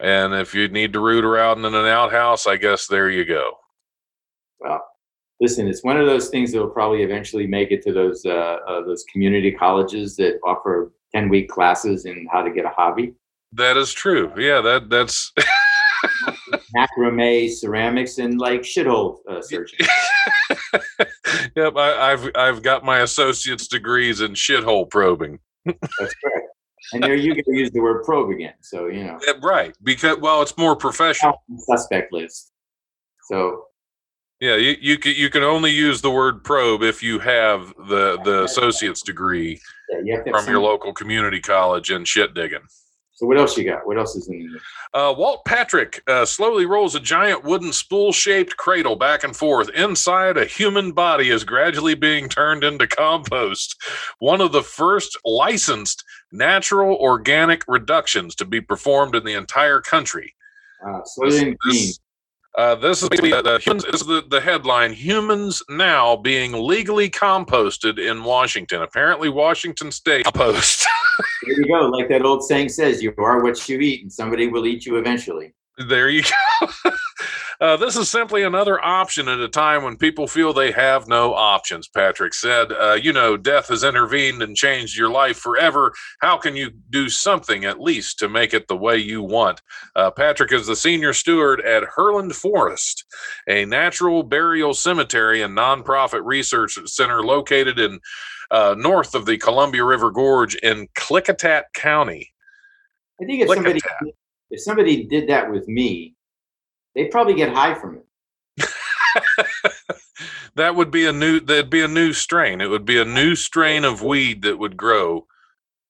and if you need to root around in an outhouse, I guess there you go. well, listen, it's one of those things that will probably eventually make it to those uh, uh, those community colleges that offer ten week classes in how to get a hobby. That is true. Yeah, that that's *laughs* macrame, ceramics, and like shithole uh, searching. *laughs* yep. I, I've I've got my associate's degrees in shithole probing. That's correct. And there you go, use the word probe again. So you know, Yeah, right, because well, it's more professional. suspect list. So Yeah, you you can you can only use the word probe if you have the the associate's degree yeah, you from your local community college in shit digging. So what else you got? What else is in there? Uh, Walt Patrick uh, slowly rolls a giant wooden spool shaped cradle back and forth. Inside, a human body is gradually being turned into compost. One of the first licensed natural organic reductions to be performed in the entire country. Uh, Soylent Green. This, uh, this is the, the, humans, this is the, the headline Humans now being legally composted in Washington. Apparently, Washington State compost. *laughs* There you go. Like that old saying says, you are what you eat, and somebody will eat you eventually. There you go. *laughs* Uh, this is simply another option at a time when people feel they have no options, Patrick said. Uh, you know, death has intervened and changed your life forever. How can you do something at least to make it the way you want? Uh, Patrick is the senior steward at Herland Forest, a natural burial cemetery and nonprofit research center located in uh, north of the Columbia River Gorge in Klickitat County. I think if somebody if somebody did that with me, they'd probably get high from it. *laughs* that would be a new that'd be a new strain. It would be a new strain of weed that would grow.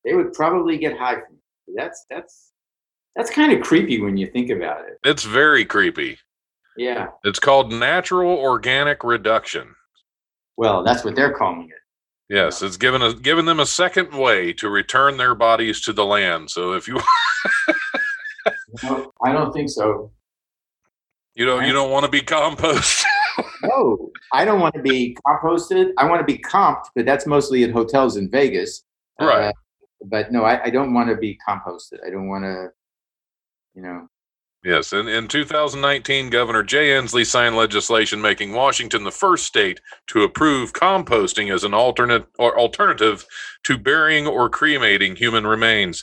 They would probably get high from it. That's that's that's kind of creepy when you think about it. It's very creepy. Yeah. It's called natural organic reduction. Well, that's what they're calling it. Yes, it's given a given them a second way to return their bodies to the land. So if you *laughs* No, I don't think so. You don't you don't want to be compost. *laughs* No, I don't want to be composted. I want to be comped, but that's mostly at hotels in Vegas. Right. Uh, but no, I, I don't want to be composted. I don't want to, you know. Yes, in, in 2019, Governor Jay Inslee signed legislation making Washington the first state to approve composting as an alternate or alternative to burying or cremating human remains.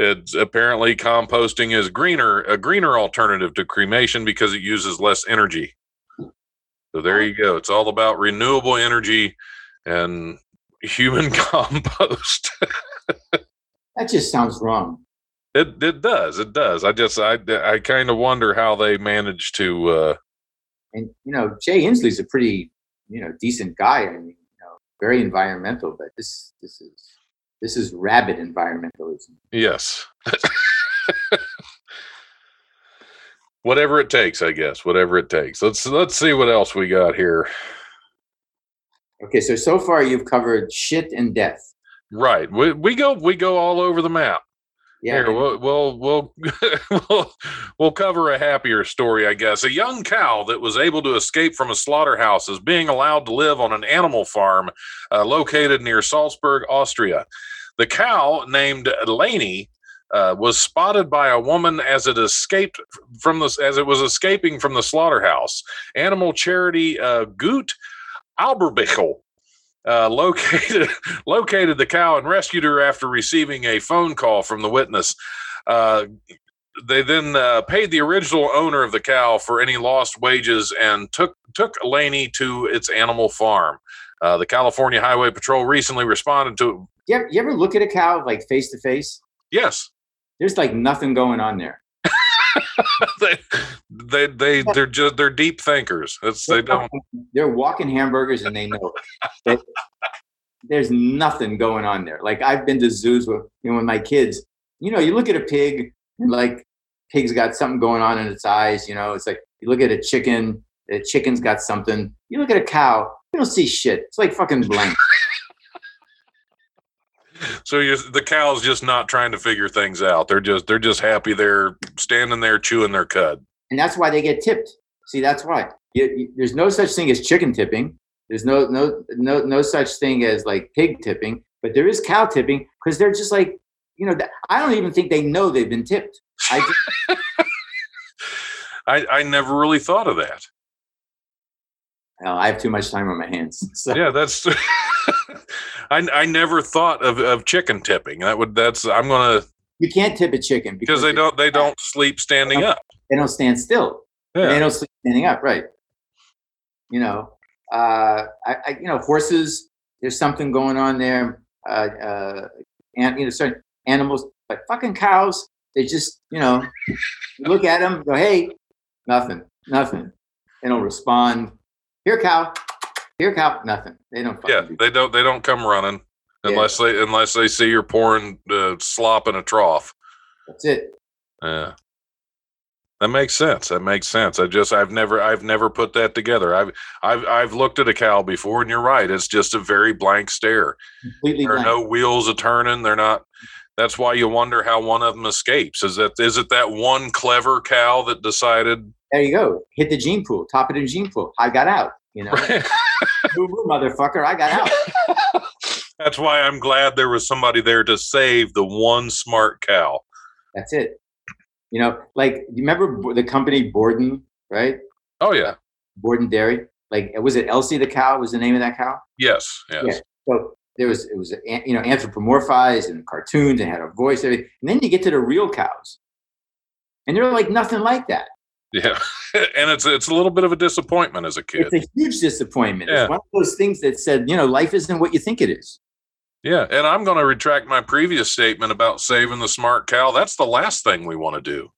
It's apparently composting is greener, a greener alternative to cremation because it uses less energy. So there you go. It's all about renewable energy and human *laughs* compost. That just sounds wrong. It it does. It does. I just I I kind of wonder how they manage to uh And you know, Jay Inslee's a pretty, you know, decent guy. I mean, you know, very environmental. But this this is this is rabid environmentalism. yes. Whatever it takes, I guess. Whatever it takes. Let's let's see what else we got here. Okay, so so far you've covered shit and death. Right. We we go we go all over the map. Yeah. Here, we'll we'll we'll *laughs* we'll we'll cover a happier story, I guess. A young cow that was able to escape from a slaughterhouse is being allowed to live on an animal farm uh, located near Salzburg, Austria. The cow, named Laney, uh, was spotted by a woman as it escaped from the as it was escaping from the slaughterhouse. Animal charity uh, Gut Aiderbichl uh, located *laughs* located the cow and rescued her after receiving a phone call from the witness. Uh, they then uh, paid the original owner of the cow for any lost wages and took took Laney to its animal farm. Uh, the California Highway Patrol recently responded to You ever, you ever look at a cow like face to face? yes. There's like nothing going on there. *laughs* they, they they they're just they're deep thinkers. It's they don't They're walking hamburgers and they know it. That- there's nothing going on there. Like I've been to zoos with you know with my kids. You know, you look at a pig and like pig's got something going on in its eyes. You know, it's like you look at a chicken. The chicken's got something. You look at a cow. You don't see shit. It's like fucking blank. *laughs* so you the cow's just not trying to figure things out. They're just they're just happy they're standing there chewing their cud. and that's why they get tipped. See, that's why. You, you- there's no such thing as chicken tipping. There's no no no no such thing as like pig tipping, but there is cow tipping because they're just like you know. I don't even think they know they've been tipped. I *laughs* just, I I never really thought of that. oh, I have too much time on my hands. *laughs* So Yeah, that's *laughs* I I never thought of, of chicken tipping. That would that's I'm gonna you can't tip a chicken because they don't they don't *laughs* sleep standing up. they don't stand still. They don't sleep standing up, right? You know, uh, I, I you know horses. There's something going on there. Uh, uh, and you know, certain animals, like fucking cows. They just you know, look at them, go, hey, nothing, nothing. They don't respond. Here, cow. Here, cow. Nothing. They don't. Yeah, do they don't they don't come running unless they unless they see you're pouring uh, slop in a trough. That's it. Yeah. That makes sense. That makes sense. I just I've never I've never put that together. I've I've I've looked at a cow before and you're right. It's just a very blank stare. Completely There are blank. no wheels a turning. They're not that's why you wonder how one of them escapes. Is that is it that one clever cow that decided There you go. Hit the gene pool. Top it in gene pool. I got out. You know, *laughs* boo, motherfucker. I got out. *laughs* That's why I'm glad there was somebody there to save the one smart cow. That's it. You know, like you remember the company Borden, right? Oh yeah. Borden Dairy. Like was it Elsie the cow? Was the name of that cow? Yes. Yes. Yeah. So there was it was you know anthropomorphized and cartoons and had a voice. Everything. and then you get to the real cows, and they're like nothing like that. Yeah. *laughs* and it's it's a little bit of a disappointment as a kid. It's a huge disappointment. Yeah. It's one of those things that said, you know, life isn't what you think it is. Yeah, and I'm going to retract my previous statement about saving the smart cow. That's the last thing we want to do.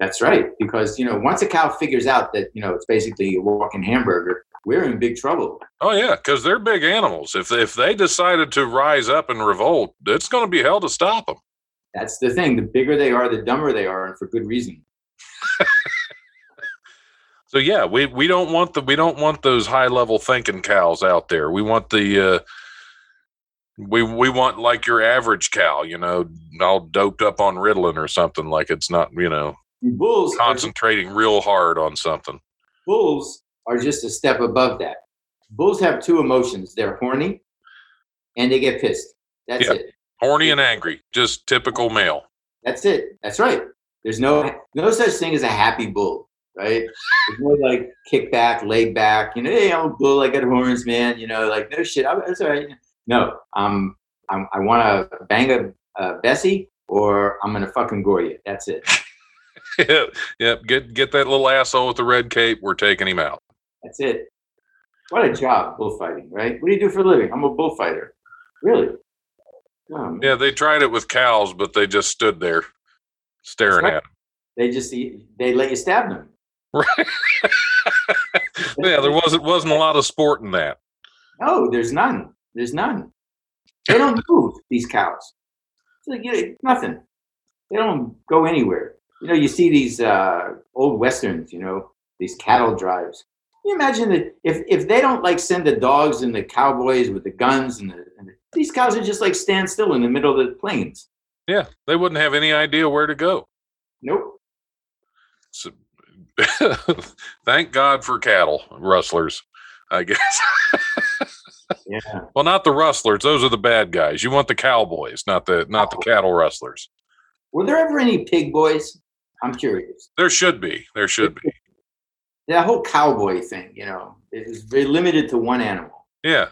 That's right. Because, you know, once a cow figures out that, you know, it's basically a walking hamburger, we're in big trouble. Oh yeah, because they're big animals. If if they decided to rise up and revolt, it's going to be hell to stop them. That's the thing. The bigger they are, the dumber they are, and for good reason. *laughs* So yeah, we we don't want the we don't want those high level thinking cows out there. We want the uh, we we want like your average cow, you know, all doped up on Ritalin or something. Like it's not you know Bulls concentrating real hard on something. bulls are just a step above that. Bulls have two emotions. They're horny and they get pissed. That's Yeah. it. Horny and angry, just typical male. That's it. That's right. There's no no such thing as a happy bull, right? There's no like kick back, laid back. You know, hey, I'm a bull. I got horns, man. You know, like no shit. I'm, that's all right. No, um, I'm, I want to bang a, a Bessie, or I'm gonna fucking gore you. That's it. *laughs* yep, yeah. Get get that little asshole with the red cape. We're taking him out. That's it. What a job, bullfighting, right? What do you do for a living? I'm a bullfighter. Really? Oh. Yeah, they tried it with cows, but they just stood there staring right. at them. They just they let you stab them. Right. *laughs* yeah, there wasn't wasn't a lot of sport in that. No, there's none. There's none. They don't move, these cows. It's like, you know, nothing. They don't go anywhere. You know, you see these uh, old westerns, you know, these cattle drives. Can you imagine that if, if they don't like send the dogs and the cowboys with the guns and, the, and the, these cows are just like stand still in the middle of the plains. Yeah, they wouldn't have any idea where to go. Nope. So, *laughs* thank God for cattle rustlers, I guess. Yeah. well, not the rustlers; those are the bad guys. You want the cowboys, not the not the cattle rustlers. Were there ever any pig boys? I'm curious. There should be. There should be. That whole cowboy thing, you know, is very limited to one animal. Yeah,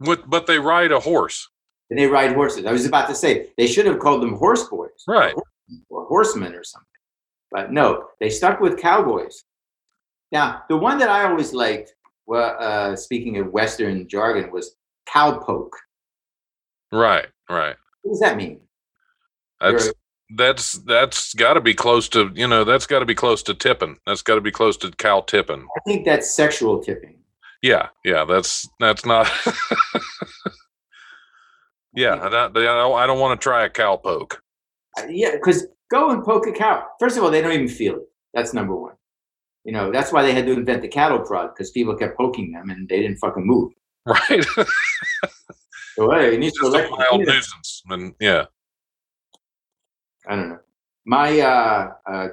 but but they ride a horse, And they ride horses. I was about to say they should have called them horse boys right? or horsemen or something. But no, they stuck with cowboys. Now, the one that I always liked, well, uh, speaking of Western jargon, was cowpoke. Right, right. What does that mean? That's You're- that's that's got to be close to you know that's got to be close to tipping. That's got to be close to cow tipping. I think that's sexual tipping. Yeah, yeah. That's that's not. *laughs* yeah, I don't, I don't, want to try a cow poke. Uh, Yeah, because go and poke a cow. First of all, they don't even feel it. That's number one. You know, that's why they had to invent the cattle prod because people kept poking them and they didn't fucking move. Right, *laughs* So hey, it needs to just a mild nuisance, and yeah, I don't know. My uh, uh,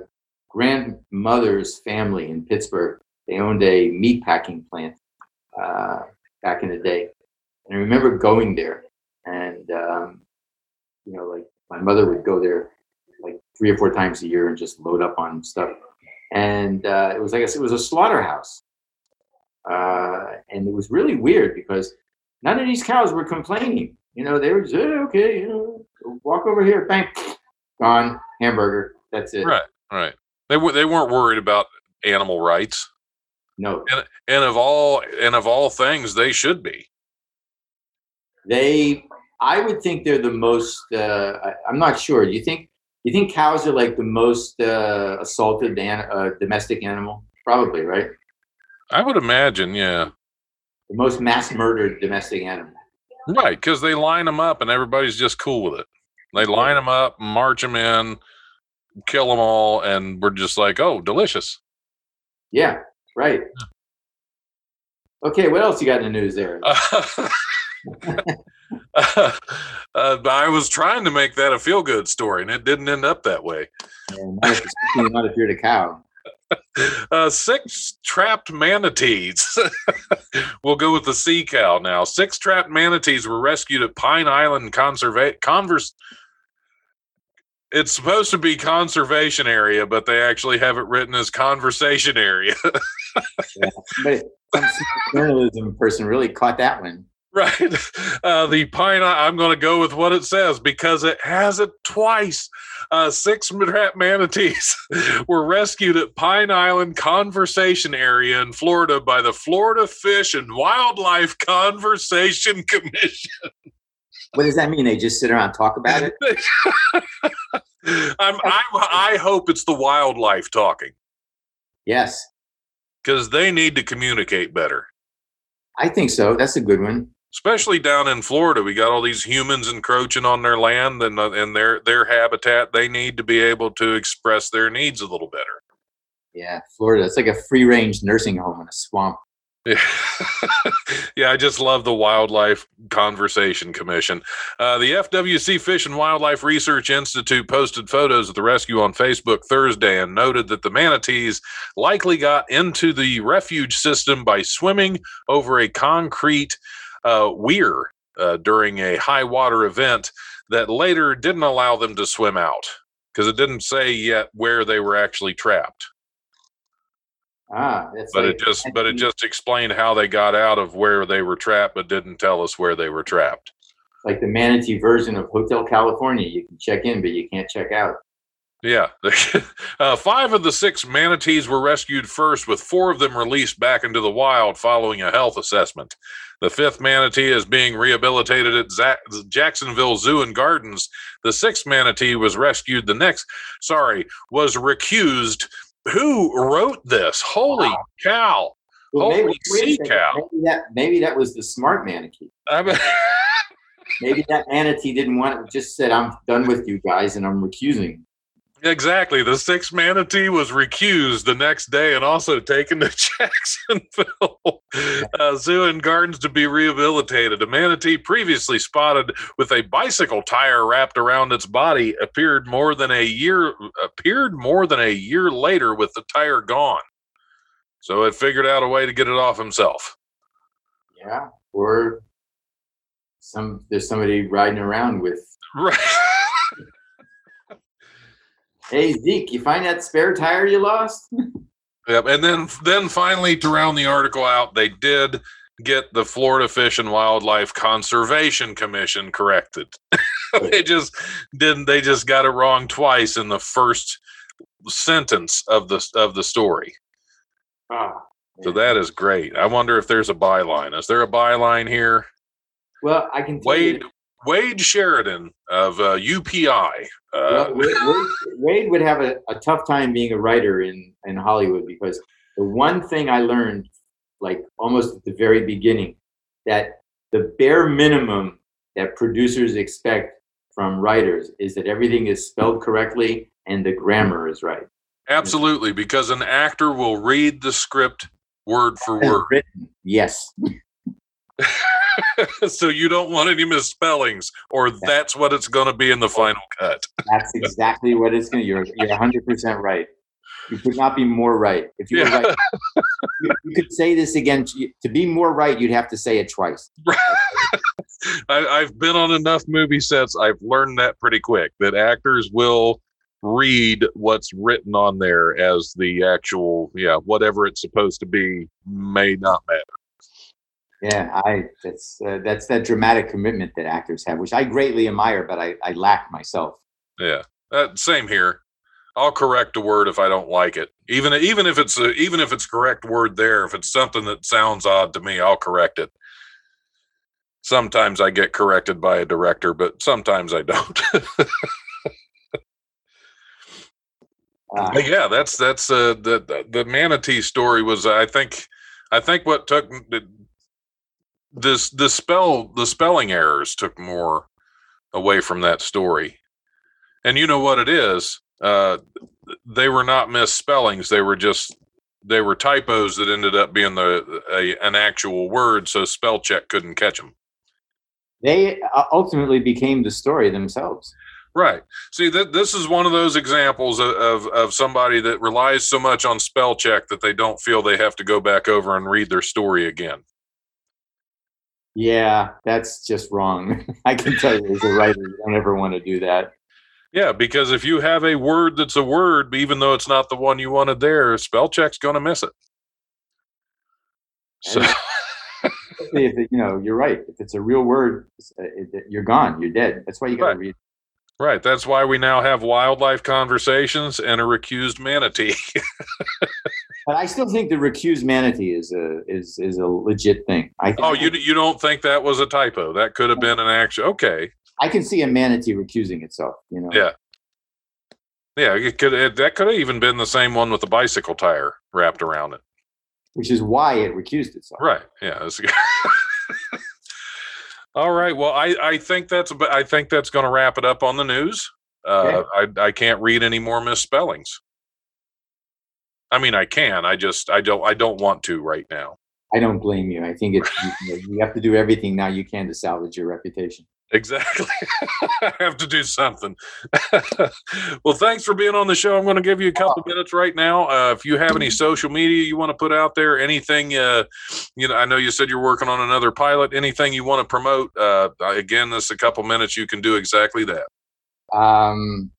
grandmother's family in Pittsburgh, they owned a meat packing plant uh, back in the day. And I remember going there and, um, you know, like my mother would go there like three or four times a year and just load up on stuff. And uh, it was, I said, it was a slaughterhouse. Uh, and it was really weird because none of these cows were complaining. You know, they were just, "Eh, okay, you know, walk over here, bang, gone, hamburger. That's it. right, right. They were they weren't worried about animal rights, No, and and of all and of all things, they should be. they. I would think they're the most. Uh, I, I'm not sure. Do you think? You think cows are like the most uh, assaulted an, uh, domestic animal? Probably, right? I would imagine, yeah. The most mass murdered domestic animal. Right, because they line them up and everybody's just cool with it. They line them up, march them in, kill them all, and we're just like, oh, delicious. Yeah, right. Okay, what else you got in the news there? uh, *laughs* *laughs* *laughs* I was trying to make that a feel good story, and it didn't end up that way. And not if, not if you're the cow. *laughs* Uh, six trapped manatees. *laughs* we'll go with the sea cow now. Six trapped manatees were rescued at Pine Island Conserva- Converse. It's supposed to be conservation area, but they actually have it written as conversation area. But some journalism person really caught that one. Right. Uh, the pine. I'm going to go with what it says because it has it twice. Uh, six manatees *laughs* were rescued at Pine Island Conversation Area in Florida by the Florida Fish and Wildlife Conversation *laughs* Commission. What does that mean? They just sit around and talk about it? *laughs* I'm, I, I hope it's the wildlife talking Yes, because they need to communicate better. I think so. That's a good one. Especially down in Florida, we got all these humans encroaching on their land and uh, and their their habitat. They need to be able to express their needs a little better. Yeah, Florida. It's like a free range nursing home in a swamp. Yeah, *laughs* yeah I just love the Wildlife Conversation Commission. Uh, the FWC Fish and Wildlife Research Institute posted photos of the rescue on Facebook Thursday and noted that the manatees likely got into the refuge system by swimming over a concrete uh, weir uh, during a high water event that later didn't allow them to swim out because it didn't say yet where they were actually trapped Ah, that's but like, it just but it just explained how they got out of where they were trapped but didn't tell us where they were trapped like the manatee version of Hotel California. You can check in, but you can't check out. yeah *laughs* uh, five of the six manatees were rescued first with four of them released back into the wild following a health assessment the fifth manatee is being rehabilitated at jacksonville zoo and gardens the sixth manatee was rescued the next sorry was recused who wrote this holy cow Well, Holy a sea cow. Maybe that, maybe that was the smart manatee. I mean, *laughs* Maybe that manatee didn't want it, just said, I'm done with you guys and I'm recusing. Exactly. The sixth manatee was recused the next day and also taken to *laughs* Jacksonville uh, Zoo and Gardens to be rehabilitated. A manatee previously spotted with a bicycle tire wrapped around its body appeared more than a year appeared more than a year later with the tire gone. So it figured out a way to get it off himself. Yeah. Or some there's somebody riding around with *laughs* Right. Hey Zeke, you find that spare tire you lost? Yep. And then then finally to round the article out, they did get the Florida Fish and Wildlife Conservation Commission corrected. *laughs* they just didn't they just got it wrong twice in the first sentence of the of the story. Ah, So that is great. I wonder if there's a byline. Is there a byline here? well, I can tell you Wade Sheridan of uh, UPI. Uh, Well, Wade, Wade, Wade would have a, a tough time being a writer in, in Hollywood because the one thing I learned, like almost at the very beginning, that the bare minimum that producers expect from writers is that everything is spelled correctly and the grammar is right. absolutely, because an actor will read the script word for word. written. Yes. *laughs* so you don't want any misspellings, or that's what it's going to be in the final cut. *laughs* That's exactly what it's going to You're, you're 100% right. You could not be more right. If you were Yeah. right, *laughs* you, you could say this again. To, to be more right, you'd have to say it twice. I, I've been on enough movie sets. I've learned that pretty quick that actors will read what's written on there as the actual, yeah, whatever it's supposed to be may not matter. Yeah, I that's uh, that's that dramatic commitment that actors have, which I greatly admire, but I, I lack myself. Yeah, uh, same here. I'll correct a word if I don't like it, even even if it's a, even if it's correct word there. If it's something that sounds odd to me, I'll correct it. Sometimes I get corrected by a director, but sometimes I don't. *laughs* Uh, yeah, that's that's uh, the the- the manatee story was I think I think what took the, this the spell the spelling errors took more away from that story, and you know what it is. Uh, they were not misspellings; they were just they were typos that ended up being the a, an actual word, so spell check couldn't catch them. they uh, ultimately became the story themselves. Right. See, th- this is one of those examples of, of, of somebody that relies so much on spell check that they don't feel they have to go back over and read their story again. Yeah, that's just wrong. *laughs* I can tell you, as a writer, you don't ever want to do that. Yeah, because if you have a word that's a word, even though it's not the one you wanted there, spell check's going to miss it. So, *laughs* if it, you know, you're right. If it's a real word, uh, you're gone. You're dead. That's why you got to Right. read. Right. That's why we now have wildlife conversations and a recused manatee. *laughs* But I still think the recused manatee is a is is a legit thing. I oh, you you don't think that was a typo? That could have been an actual. Okay. I can see a manatee recusing itself. You know. Yeah. Yeah, it could it, that could have even been the same one with the bicycle tire wrapped around it. Which is why it recused itself. Right. Yeah. *laughs* *laughs* All right. Well, I, I think that's I think that's going to wrap it up on the news. Uh, I I can't read any more misspellings. I mean, I can. I just I don't I don't want to right now. I don't blame you. I think it's you, know, you have to do everything now you can to salvage your reputation. Exactly. *laughs* I have to do something. *laughs* well, thanks for being on the show. I'm going to give you a couple minutes right now. Uh, if you have any social media you want to put out there, anything, uh, you know, I know you said you're working on another pilot. Anything you want to promote? Uh, again, this a couple minutes. You can do exactly that. Um,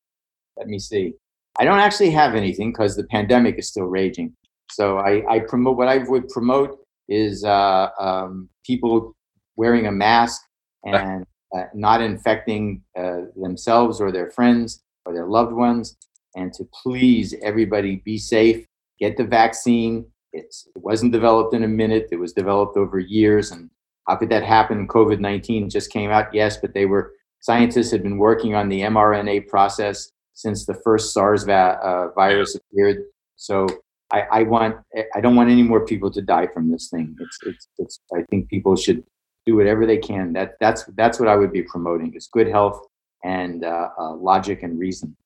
let me see. I don't actually have anything because the pandemic is still raging. So I, I promote what I would promote is uh, um, people wearing a mask *laughs* and uh, not infecting uh, themselves or their friends or their loved ones, and to please everybody be safe, get the vaccine. It's, it wasn't developed in a minute; it was developed over years. And how could that happen? COVID nineteen just came out, yes, but they were scientists had been working on the mRNA process since the first SARS va- uh, virus appeared. So I, I want I don't want any more people to die from this thing. It's, it's it's I think people should do whatever they can. That that's that's what I would be promoting is good health and uh, uh, logic and reason.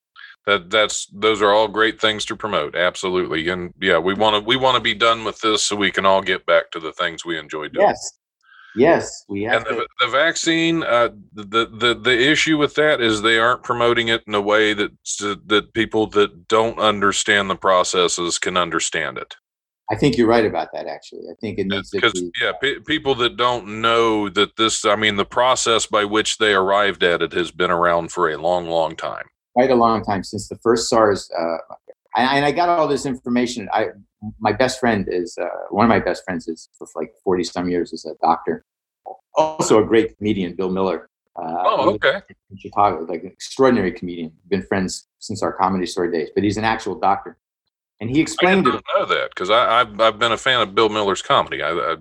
that that's those are all great things to promote. Absolutely, and yeah, we want to we want to be done with this so we can all get back to the things we enjoy doing. Yes, yes, we have And to. the, the vaccine, uh, the, the the issue with that is they aren't promoting it in a way that that people that don't understand the processes can understand it. I think you're right about that. Actually, I think it needs to Because be. yeah, pe- people that don't know that this, I mean, the process by which they arrived at it has been around for a long, long time. quite a long time since the first SARS. Uh, and, and I got all this information. I my best friend is uh, one of my best friends is for like forty some years is a doctor, also a great comedian, Bill Miller. Uh, Oh, okay. In Chicago, like an extraordinary comedian. Been friends since our comedy store days, but he's an actual doctor. And he I explained it. not know that because I've I've been a fan of Bill Miller's comedy. I, I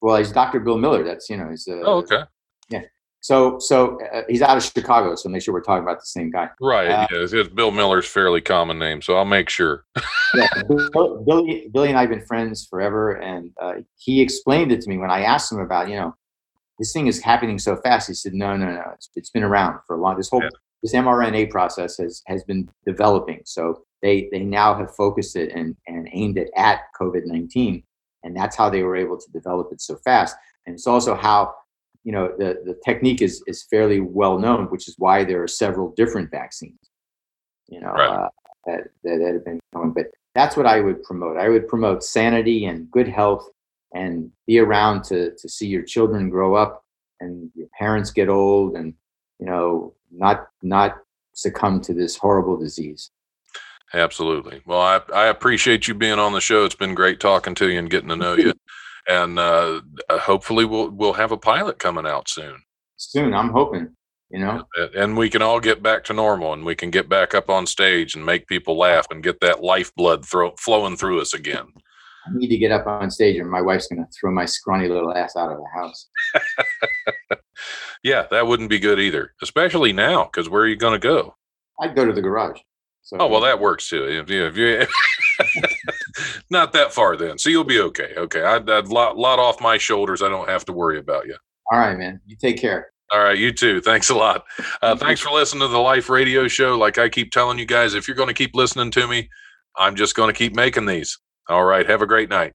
Well, he's Dr. Bill Miller. That's you know, he's uh, oh okay, Yeah. so so uh, he's out of Chicago. So make sure we're talking about the same guy. right. Uh, yeah, it's, it's Bill Miller's fairly common name, so I'll make sure. yeah, Bill- Billy, Billy and I have been friends forever, and uh, he explained it to me when I asked him about, you know, this thing is happening so fast. He said, no, no, no, it's, it's been around for a long. This whole Yeah. this mRNA process has has been developing. So they they now have focused it and and aimed it at COVID nineteen, and that's how they were able to develop it so fast. And it's also how you know the the technique is is fairly well known, which is why there are several different vaccines. You know, Right. uh, that, that that have been going. But that's what I would promote. I would promote sanity and good health, and be around to to see your children grow up and your parents get old, and you know, not not succumb to this horrible disease. Absolutely. Well, I, I appreciate you being on the show. It's been great talking to you and getting to know you. *laughs* And uh, uh, hopefully, we'll we'll have a pilot coming out soon, Soon, I'm hoping. You know, and- and we can all get back to normal, and we can get back up on stage and make people laugh and get that lifeblood thro- flowing through us again. I need to get up on stage, or my wife's going to throw my scrawny little ass out of the house. *laughs* Yeah, that wouldn't be good either, especially now, because where are you going to go? I'd go to the garage. So, Oh well, that works too. If you, if you *laughs* not that far, then so you'll be okay. Okay, I'd, I'd lot lot off my shoulders. I don't have to worry about you. all right, man. You take care. All right, you too. Thanks a lot. Uh, thanks for listening to the Life Radio Show. Like I keep telling you guys, if you're going to keep listening to me, I'm just going to keep making these. All right, have a great night.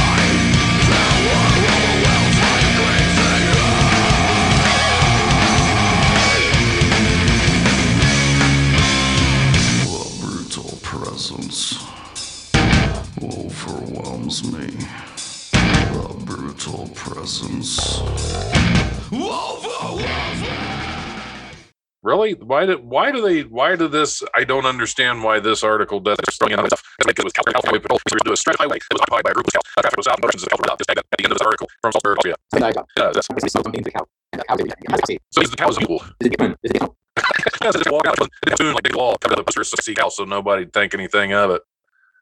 presence overwhelms me. The brutal presence. Really? Why did why do they why do this I don't understand why this article does this throwing out stuff. It was California Highway Patrol to do a straight highway. It was occupied by a group of scouts. Uh, Traffic was out and motions of California just at the end of this article from Salzburg, Austria. Yeah, that's, so he's the cows people. Yeah, so *laughs* just walk out and soon like big wall cover the posters of Sea House so nobody'd think anything of it.